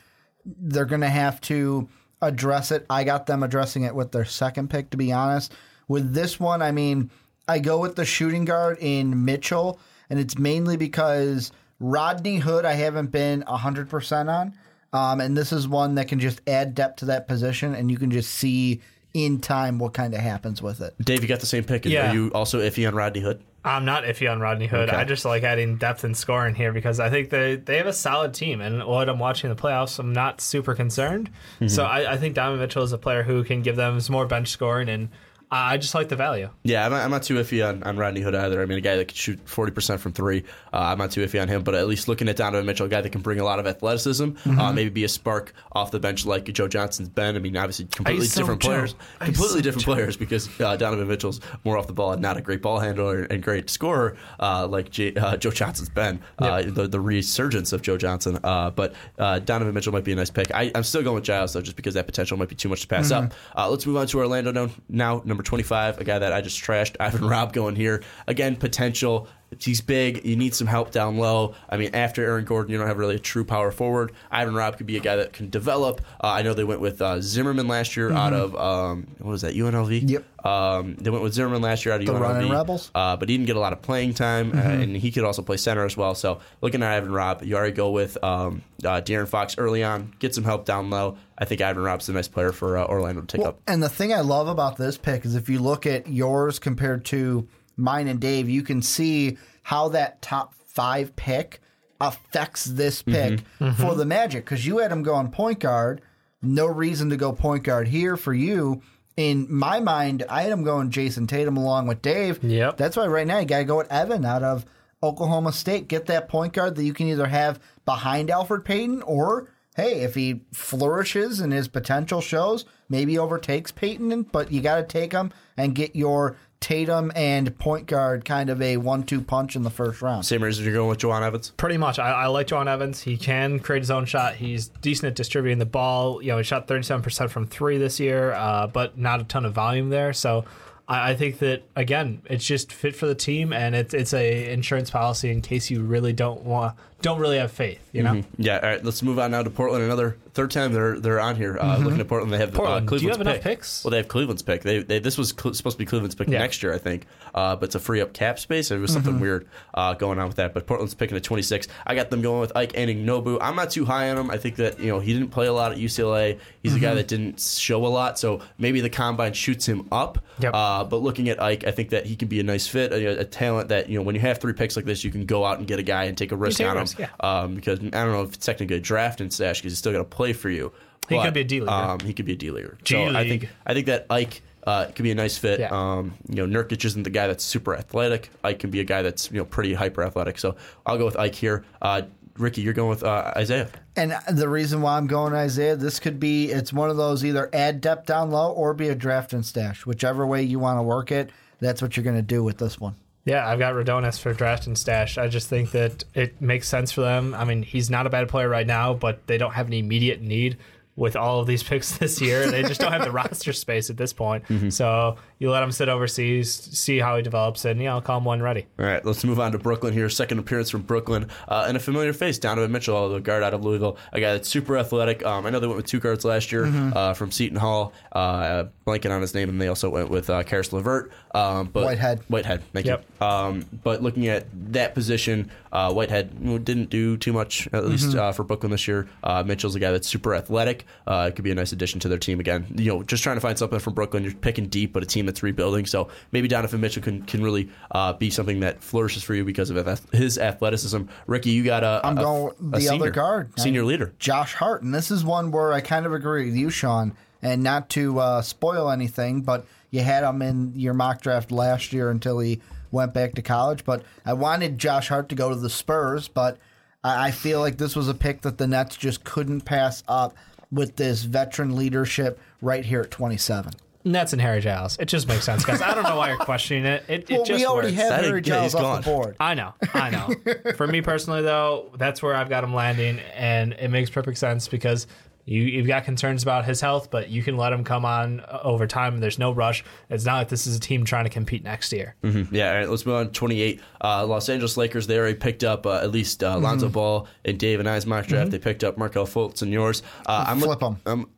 They're going to have to address it. I got them addressing it with their second pick, to be honest. With this one, I mean, I go with the shooting guard in Mitchell, and it's mainly because Rodney Hood, I haven't been 100% on. Um, and this is one that can just add depth to that position, and you can just see in time what kind of happens with it.
Dave, you got the same pick.
Yeah.
Are you also iffy on Rodney Hood?
I'm not iffy on Rodney Hood.
Okay.
I just like adding depth and scoring here because I think they they have a solid team. And what I'm watching in the playoffs, I'm not super concerned. Mm-hmm. So I, I think Diamond Mitchell is a player who can give them some more bench scoring, and I just like the value.
Yeah, I'm not, I'm not too iffy on, on Rodney Hood either. I mean, a guy that can shoot 40% from three. Uh, I'm not too iffy on him, but at least looking at Donovan Mitchell, a guy that can bring a lot of athleticism, uh, maybe be a spark off the bench like Joe Johnson's been. I mean, obviously, completely
so
different
Joe.
players.
I
Completely
so
different players because uh, Donovan Mitchell's more off the ball and not a great ball handler and great scorer uh, like J, uh, Joe Johnson's been. Uh, the, the resurgence of Joe Johnson. Uh, but uh, Donovan Mitchell might be a nice pick. I, I'm still going with Giles, though, just because that potential might be too much to pass up. Uh, let's move on to Orlando now, now, number 25, a guy that I just trashed, Ivan Rabb going here. Again, potential. He's big. You need some help down low. I mean, after Aaron Gordon, you don't have really a true power forward. Ivan Rabb could be a guy that can develop. Uh, I know they went with uh, Zimmerman last year out of um, what was that UNLV?
Yep.
Um, they went with Zimmerman last year out of
The
UNLV.
Running Rebels?
Uh, but he didn't get a lot of playing time, uh, and he could also play center as well. So looking at Ivan Rabb, you already go with um, uh, De'Aaron Fox early on. Get some help down low. I think Ivan Rabb's a nice player for uh, Orlando to take
Well,
up.
and the thing I love about this pick is if you look at yours compared to mine and Dave, you can see how that top five pick affects this mm-hmm. pick for mm-hmm. the Magic because you had him going point guard. No reason to go point guard here for you. In my mind, I had him going Jayson Tatum along with Dave.
Yep.
That's why right now you got to go with Evan out of Oklahoma State. Get that point guard that you can either have behind Elfrid Payton or hey, if he flourishes and his potential shows, maybe overtakes Payton, but you got to take him and get your Tatum and point guard kind of a one-two punch in the first round.
Same reason you're going with Jawun Evans.
Pretty much. I, I like Jawun Evans. He can create his own shot. He's decent at distributing the ball. You know, he shot 37% from three this year, uh, but not a ton of volume there. So I, I think that, again, it's just fit for the team, and it's it's a insurance policy in case you really don't want don't really have faith, you know?
Yeah, all right. Let's move on now to Portland. Another third time they're they're on here. Uh, Looking at Portland, they have
Portland,
uh,
do you have enough
pick.
picks?
Well, they have Cleveland's pick. They, they this was supposed to be Cleveland's pick
Yeah.
next year, I think. Uh, but to free up cap space, there was something weird uh, going on with that. But Portland's picking at 26. I got them going with Ike and Nobu. I'm not too high on him. I think that you know he didn't play a lot at UCLA. He's a guy that didn't show a lot, so maybe the combine shoots him up.
Yep.
Uh, but looking at Ike, I think that he can be a nice fit, a, a talent that you know when you have three picks like this, you can go out and get a guy and take a risk
take a
on
risk,
him.
yeah.
Um, because I don't know if it's technically a draft in stash because he's still got to play for you.
He could be a D-leaguer.
Um, he could be a D leaguer. So I think
League.
I think that Ike uh, could be a nice fit.
Yeah.
Um, you know, Nurkic isn't the guy that's super athletic. Ike can be a guy that's you know pretty hyper athletic. So I'll go with Ike here. Uh, Ricky, you're going with uh, Isaiah.
And the reason why I'm going Isaiah, this could be it's one of those either add depth down low or be a draft and stash. Whichever way you want to work it, that's what you're going to do with this one.
Yeah, I've got Rodions for draft and stash. I just think that it makes sense for them. I mean, he's not a bad player right now, but they don't have an immediate need with all of these picks this year. They just don't have the roster space at this point.
Mm-hmm.
So you let him sit overseas, see how he develops, and yeah, I'll call him one ready.
All right, let's move on to Brooklyn here. Second appearance from Brooklyn, uh, and a familiar face, Donovan Mitchell, the guard out of Louisville, a guy that's super athletic. Um, I know they went with two guards last year uh, from Seton Hall, uh, blanking on his name, and they also went with uh, Caris LeVert. Um, but
Whitehead.
Whitehead, thank
Yep.
you. Um, but looking at that position, uh, Whitehead didn't do too much, at least uh, for Brooklyn this year. Uh, Mitchell's a guy that's super athletic. Uh, it could be a nice addition to their team again. You know, just trying to find something from Brooklyn. You're picking deep, but a team that's rebuilding. So maybe Donovan Mitchell can, can really uh, be something that flourishes for you because of his athleticism. Ricky, you got a.
I'm
a-
going the other
senior-
guard.
senior
I-
leader.
Josh Hart. And this is one where I kind of agree with you, Sean. And not to uh, spoil anything, but you had him in your mock draft last year until he went back to college. But I wanted Josh Hart to go to the Spurs, but I feel like this was a pick that the Nets just couldn't pass up with this veteran leadership right here at 27.
Nets and Harry Giles. It just makes sense, guys. I don't know why you're questioning it. It, it just
we already
works.
have
That-
Harry
yeah,
Giles
he's
off the board.
I know, I know. For me personally, though, that's where I've got him landing, and it makes perfect sense because you, you've got concerns about his health, but you can let him come on uh, over time. There's no rush. It's not like this is a team trying to compete next year.
Yeah, all right, let's move on to 28. Uh, Los Angeles Lakers, they already picked up uh, at least uh, Lonzo Ball and Dave and I's mock draft. They picked up Markelle Fultz and yours. Uh, I'm
Flip 'em.
them.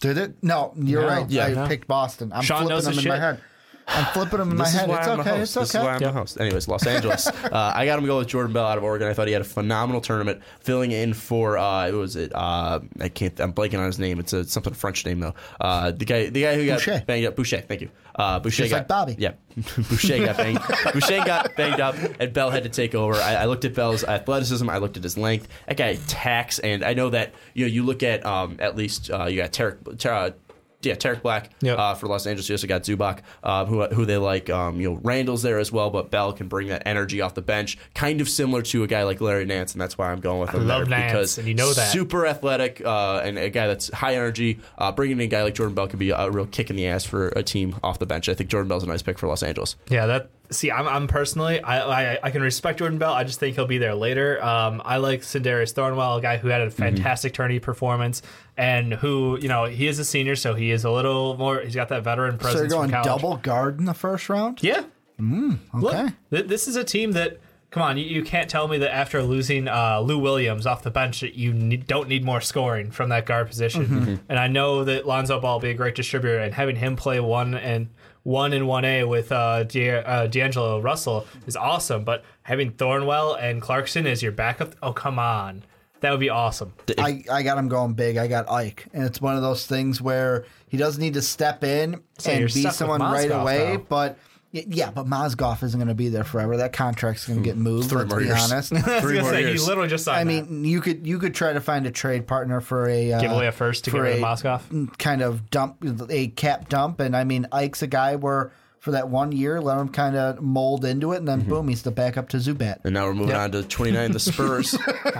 Did it? No, you're
No.
right.
Yeah.
I
No.
picked Boston. I'm
Sean
flipping
knows
them
his
in my head. I'm flipping them in my
This is
head.
why
It's
I'm
okay.
the host.
It's
This is why I'm the host. Anyways, Los Angeles. uh, I got him go with Jordan Bell out of Oregon. I thought he had a phenomenal tournament, filling in for uh, it was it. Uh, I can't. I'm blanking on his name. It's a something French name though. Uh, the guy, the guy who got
Boucher.
banged up. Boucher. Thank you. Uh, Boucher
Just
got
like Bobby.
Yeah, Boucher got banged. Boucher got banged up, and Bell had to take over. I, I looked at Bell's athleticism. I looked at his length. That guy attacks, and I know that you know you look at um, at least uh, you got Tarik. Ter- yeah, Tarik Black
Yep.
uh, for Los Angeles. You also got Zubac, uh, who who they like. Um, you know, Randle's there as well, but Bell can bring that energy off the bench, kind of similar to a guy like Larry Nance, and that's why I'm going with him.
love Nance,
because
and you know that.
super athletic uh, and a guy that's high energy. Uh, bringing in a guy like Jordan Bell could be a real kick in the ass for a team off the bench. I think Jordan Bell's a nice pick for Los Angeles.
Yeah, that. See, I'm, I'm personally, I, I I can respect Jordan Bell. I just think he'll be there later. Um, I like Sindarius Thornwell, a guy who had a fantastic tourney performance, and who you know he is a senior, so he is a little more. He's got that veteran presence.
So you're going double guard in the first round?
Yeah. Look,
Okay.
th- this is a team that. Come on, you, you can't tell me that after losing uh, Lou Williams off the bench that you need, don't need more scoring from that guard position. And I know that Lonzo Ball will be a great distributor, and having him play one and one in one A with uh, D- uh, D'Angelo Russell is awesome. But having Thornwell and Clarkson as your backup, oh come on, that would be awesome.
I, I got him going big. I got Ike. And it's one of those things where he doesn't need to step in
So
and be someone right away.
though.
But yeah, but Mozgov isn't going to be there forever. That contract's going to get moved.
Three
let's
more
be
years.
honest.
Three more
say,
years.
he literally just signed
I
that.
mean, you could you could try to find a trade partner for a uh,
give away a first to get rid of
a
Mozgov.
kind of dump a cap dump. And I mean, Ike's a guy where for that one year, let him kind of mold into it, and then boom, he's the backup to Zubac.
And now we're moving on to 29, the Spurs.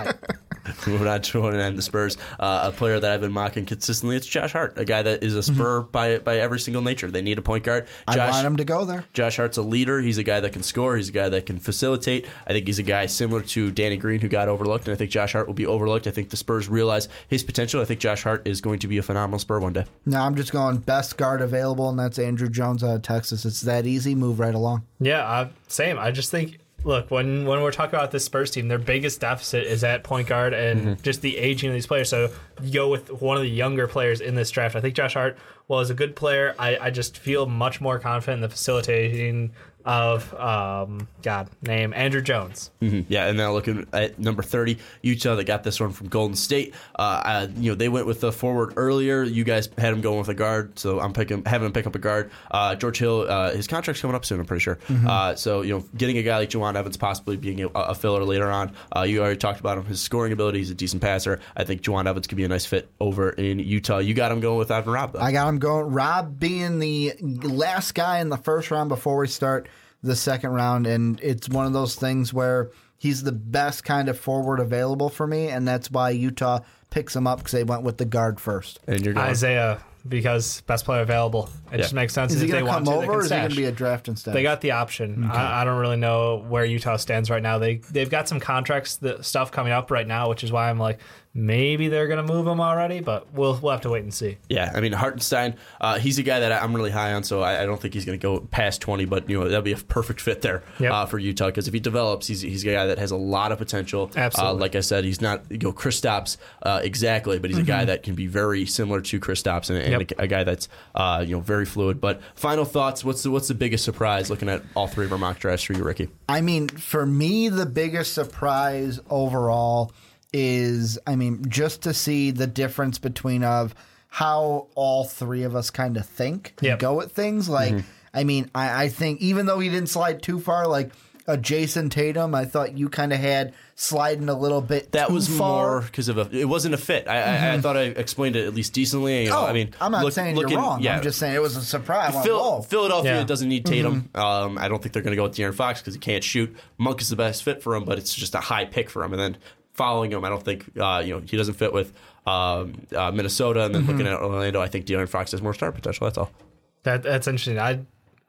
moving on to 29, the Spurs. Uh, a player that I've been mocking consistently, it's Josh Hart, a guy that is a Spur by by every single nature. They need a point guard.
I
Josh,
want him to go there.
Josh Hart's a leader. He's a guy that can score. He's a guy that can facilitate. I think he's a guy similar to Danny Green who got overlooked, and I think Josh Hart will be overlooked. I think the Spurs realize his potential. I think Josh Hart is going to be a phenomenal Spur one day.
Now I'm just going best guard available, and that's Andrew Jones out of Texas. It's that easy. Move right along.
Yeah, uh, same. I just think, look, when when we're talking about this Spurs team, their biggest deficit is at point guard and mm-hmm. just the aging of these players. So you go with one of the younger players in this draft. I think Josh Hart, well, is a good player. I, I just feel much more confident in the facilitating of um, God name Andrew Jones.
Mhm. Yeah, and now looking at number thirty, Utah. They got this one from Golden State. Uh, uh, you know, they went with the forward earlier. You guys had him going with a guard, so I'm picking having him pick up a guard. Uh, George Hill, uh, his contract's coming up soon. I'm pretty sure. Uh, so you know, getting a guy like Jawun Evans possibly being a, a filler later on. Uh, you already talked about him. His scoring ability. He's a decent passer. I think Jawun Evans could be a nice fit over in Utah. You got him going with Ivan Rabb though.
I got him going. Rabb being the last guy in the first round before we start the second round, and it's one of those things where he's the best kind of forward available for me, and that's why Utah picks him up because they went with the guard first.
And you're going.
Isaiah because best player available. It just makes sense.
Is he
if they
going to
want
come
to, they
over,
can
or is he going to be a draft instead?
They got the option. I, I don't really know where Utah stands right now. They they've got some contracts that, stuff coming up right now, which is why I'm like maybe they're gonna move him already, but we'll we'll have to wait and see.
Yeah, I mean Hartenstein, uh, he's a guy that I'm really high on, so I, I don't think he's going to go past 20. But you know that'd be a perfect fit there
Yep.
uh, for Utah because if he develops, he's he's a guy that has a lot of potential.
Absolutely.
Uh, like I said, he's not you know Kristaps uh, exactly, but he's a guy that can be very similar to Kristaps and, and
Mm-hmm. Yep.
a, a guy that's uh, you know very fluid. But final thoughts? What's the what's the biggest surprise looking at all three of our mock drafts for you, Ricky?
I mean, for me, the biggest surprise overall is, I mean, just to see the difference between of how all three of us kind of think and
Yep.
go at things. Like,
Mm-hmm.
I mean, I, I think even though he didn't slide too far, like a Jayson Tatum, I thought you kind of had sliding a little bit.
That
too
was
far.
more because of a. It wasn't a fit. I, I, I thought I explained it at least decently. You know,
Oh,
I mean,
I'm not
look-
saying
looking-
you're wrong.
Yeah,
I'm just saying it was a surprise.
Phil,
"Whoa."
Philadelphia
Yeah.
doesn't need Tatum.
Mm-hmm.
Um, I don't think they're going to go with De'Aaron Fox because he can't shoot. Monk is the best fit for him, but it's just a high pick for him. And then following him, I don't think uh, you know he doesn't fit with um, uh, Minnesota. And then
Mm-hmm.
looking at Orlando, I think De'Aaron Fox has more star potential. That's all.
That that's interesting. I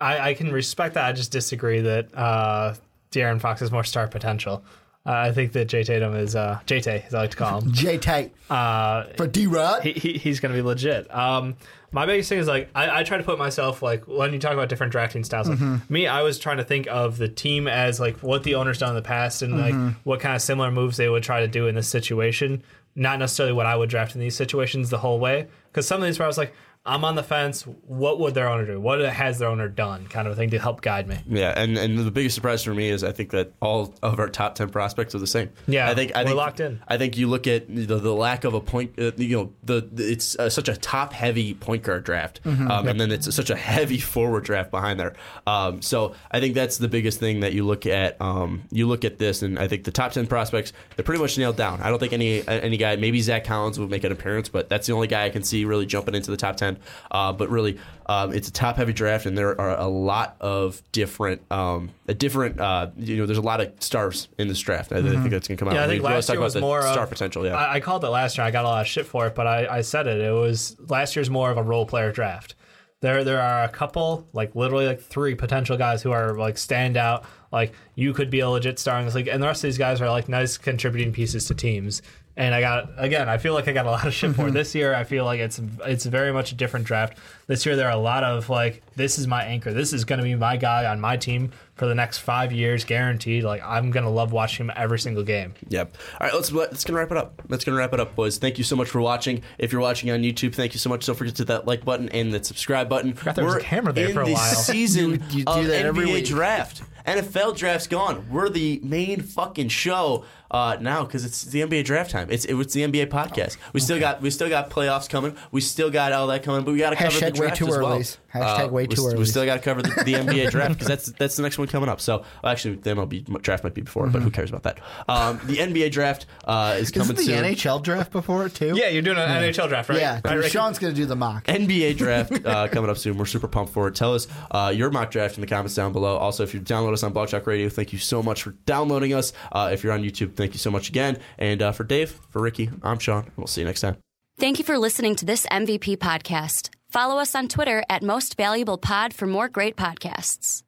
I, I can respect that. I just disagree that uh, De'Aaron Fox has more star potential. Uh, I think that Jay Tatum is uh, Jay Tay, as I like to call him.
J Tate
Uh,
for D Rod.
he, he, he's going to be legit. Um, my biggest thing is like I, I try to put myself like when you talk about different drafting styles. Like, Me, I was trying to think of the team as like what the owner's done in the past and like what kind of similar moves they would try to do in this situation. Not necessarily what I would draft in these situations the whole way. Because some of these where I was like, I'm on the fence. What would their owner do? What has their owner done? Kind of a thing to help guide me.
Yeah, and, and the biggest surprise for me is I think that all of our top ten prospects are the same.
Yeah,
I think I
we're
think,
locked in.
I think you look at the, the lack of a point. Uh, you know, the, the- it's uh, such a top heavy point guard draft,
Mm-hmm.
um, and then it's such a heavy forward draft behind there. Um, so I think that's the biggest thing that you look at. Um, you look at this, and I think the top ten prospects they're pretty much nailed down. I don't think any any guy, maybe Zach Collins would make an appearance, but that's the only guy I can see really jumping into the top ten. Uh, but really, um, it's a top heavy draft, and there are a lot of different, um, a different. Uh, you know, there's a lot of stars in this draft. I, I think that's going to come out.
Mm-hmm. Yeah, I think
always
last year was more
star
of,
potential. Yeah,
I, I called it last year. I got a lot of shit for it, but I, I said it. It was last year's more of a role player draft. There, there are a couple, like literally like three potential guys who are like stand out. Like you could be a legit star in this league, and the rest of these guys are like nice contributing pieces to teams. And I got again, I feel like I got a lot of shit for it. Mm-hmm. this year. I feel like it's it's very much a different draft. This year there are a lot of like this is my anchor. This is going to be my guy on my team for the next five years, guaranteed. Like I'm going to love watching him every single game.
Yep. All right, let's let's gonna wrap it up. Let's gonna wrap it up, boys. Thank you so much for watching. If you're watching on YouTube, thank you so much. Don't forget to hit that like button and that subscribe button.
I Forgot there was a camera there
in
for a
the
while.
season
You- you do
of
that every
NBA
week.
draft. NFL draft's gone. We're the main fucking show uh, now because it's the NBA draft time. It's it's the NBA podcast. We still got we still got playoffs coming. We still got all that coming, but we got to cover the
Hashtag way
draft
too
as well.
earlys. Hashtag way
we,
too
We still got to cover the, the NBA draft because that's that's the next one coming up. So well, actually, the MLB draft might be before, but who cares about that? Um, the NBA draft uh, is coming
Isn't the
soon.
NHL draft before it too?
Yeah, you're doing an NHL draft, right?
Yeah,
Right,
Sean's gonna do the mock.
NBA draft uh, coming up soon. We're super pumped for it. Tell us uh, your mock draft in the comments down below. Also, if you download us on Blog Talk Radio, thank you so much for downloading us. Uh, if you're on YouTube, thank you so much again. And uh, for Dave, for Ricky, I'm Sean. We'll see you next time.
Thank you for listening to this MVP podcast. Follow us on Twitter at Most Valuable Pod for more great podcasts.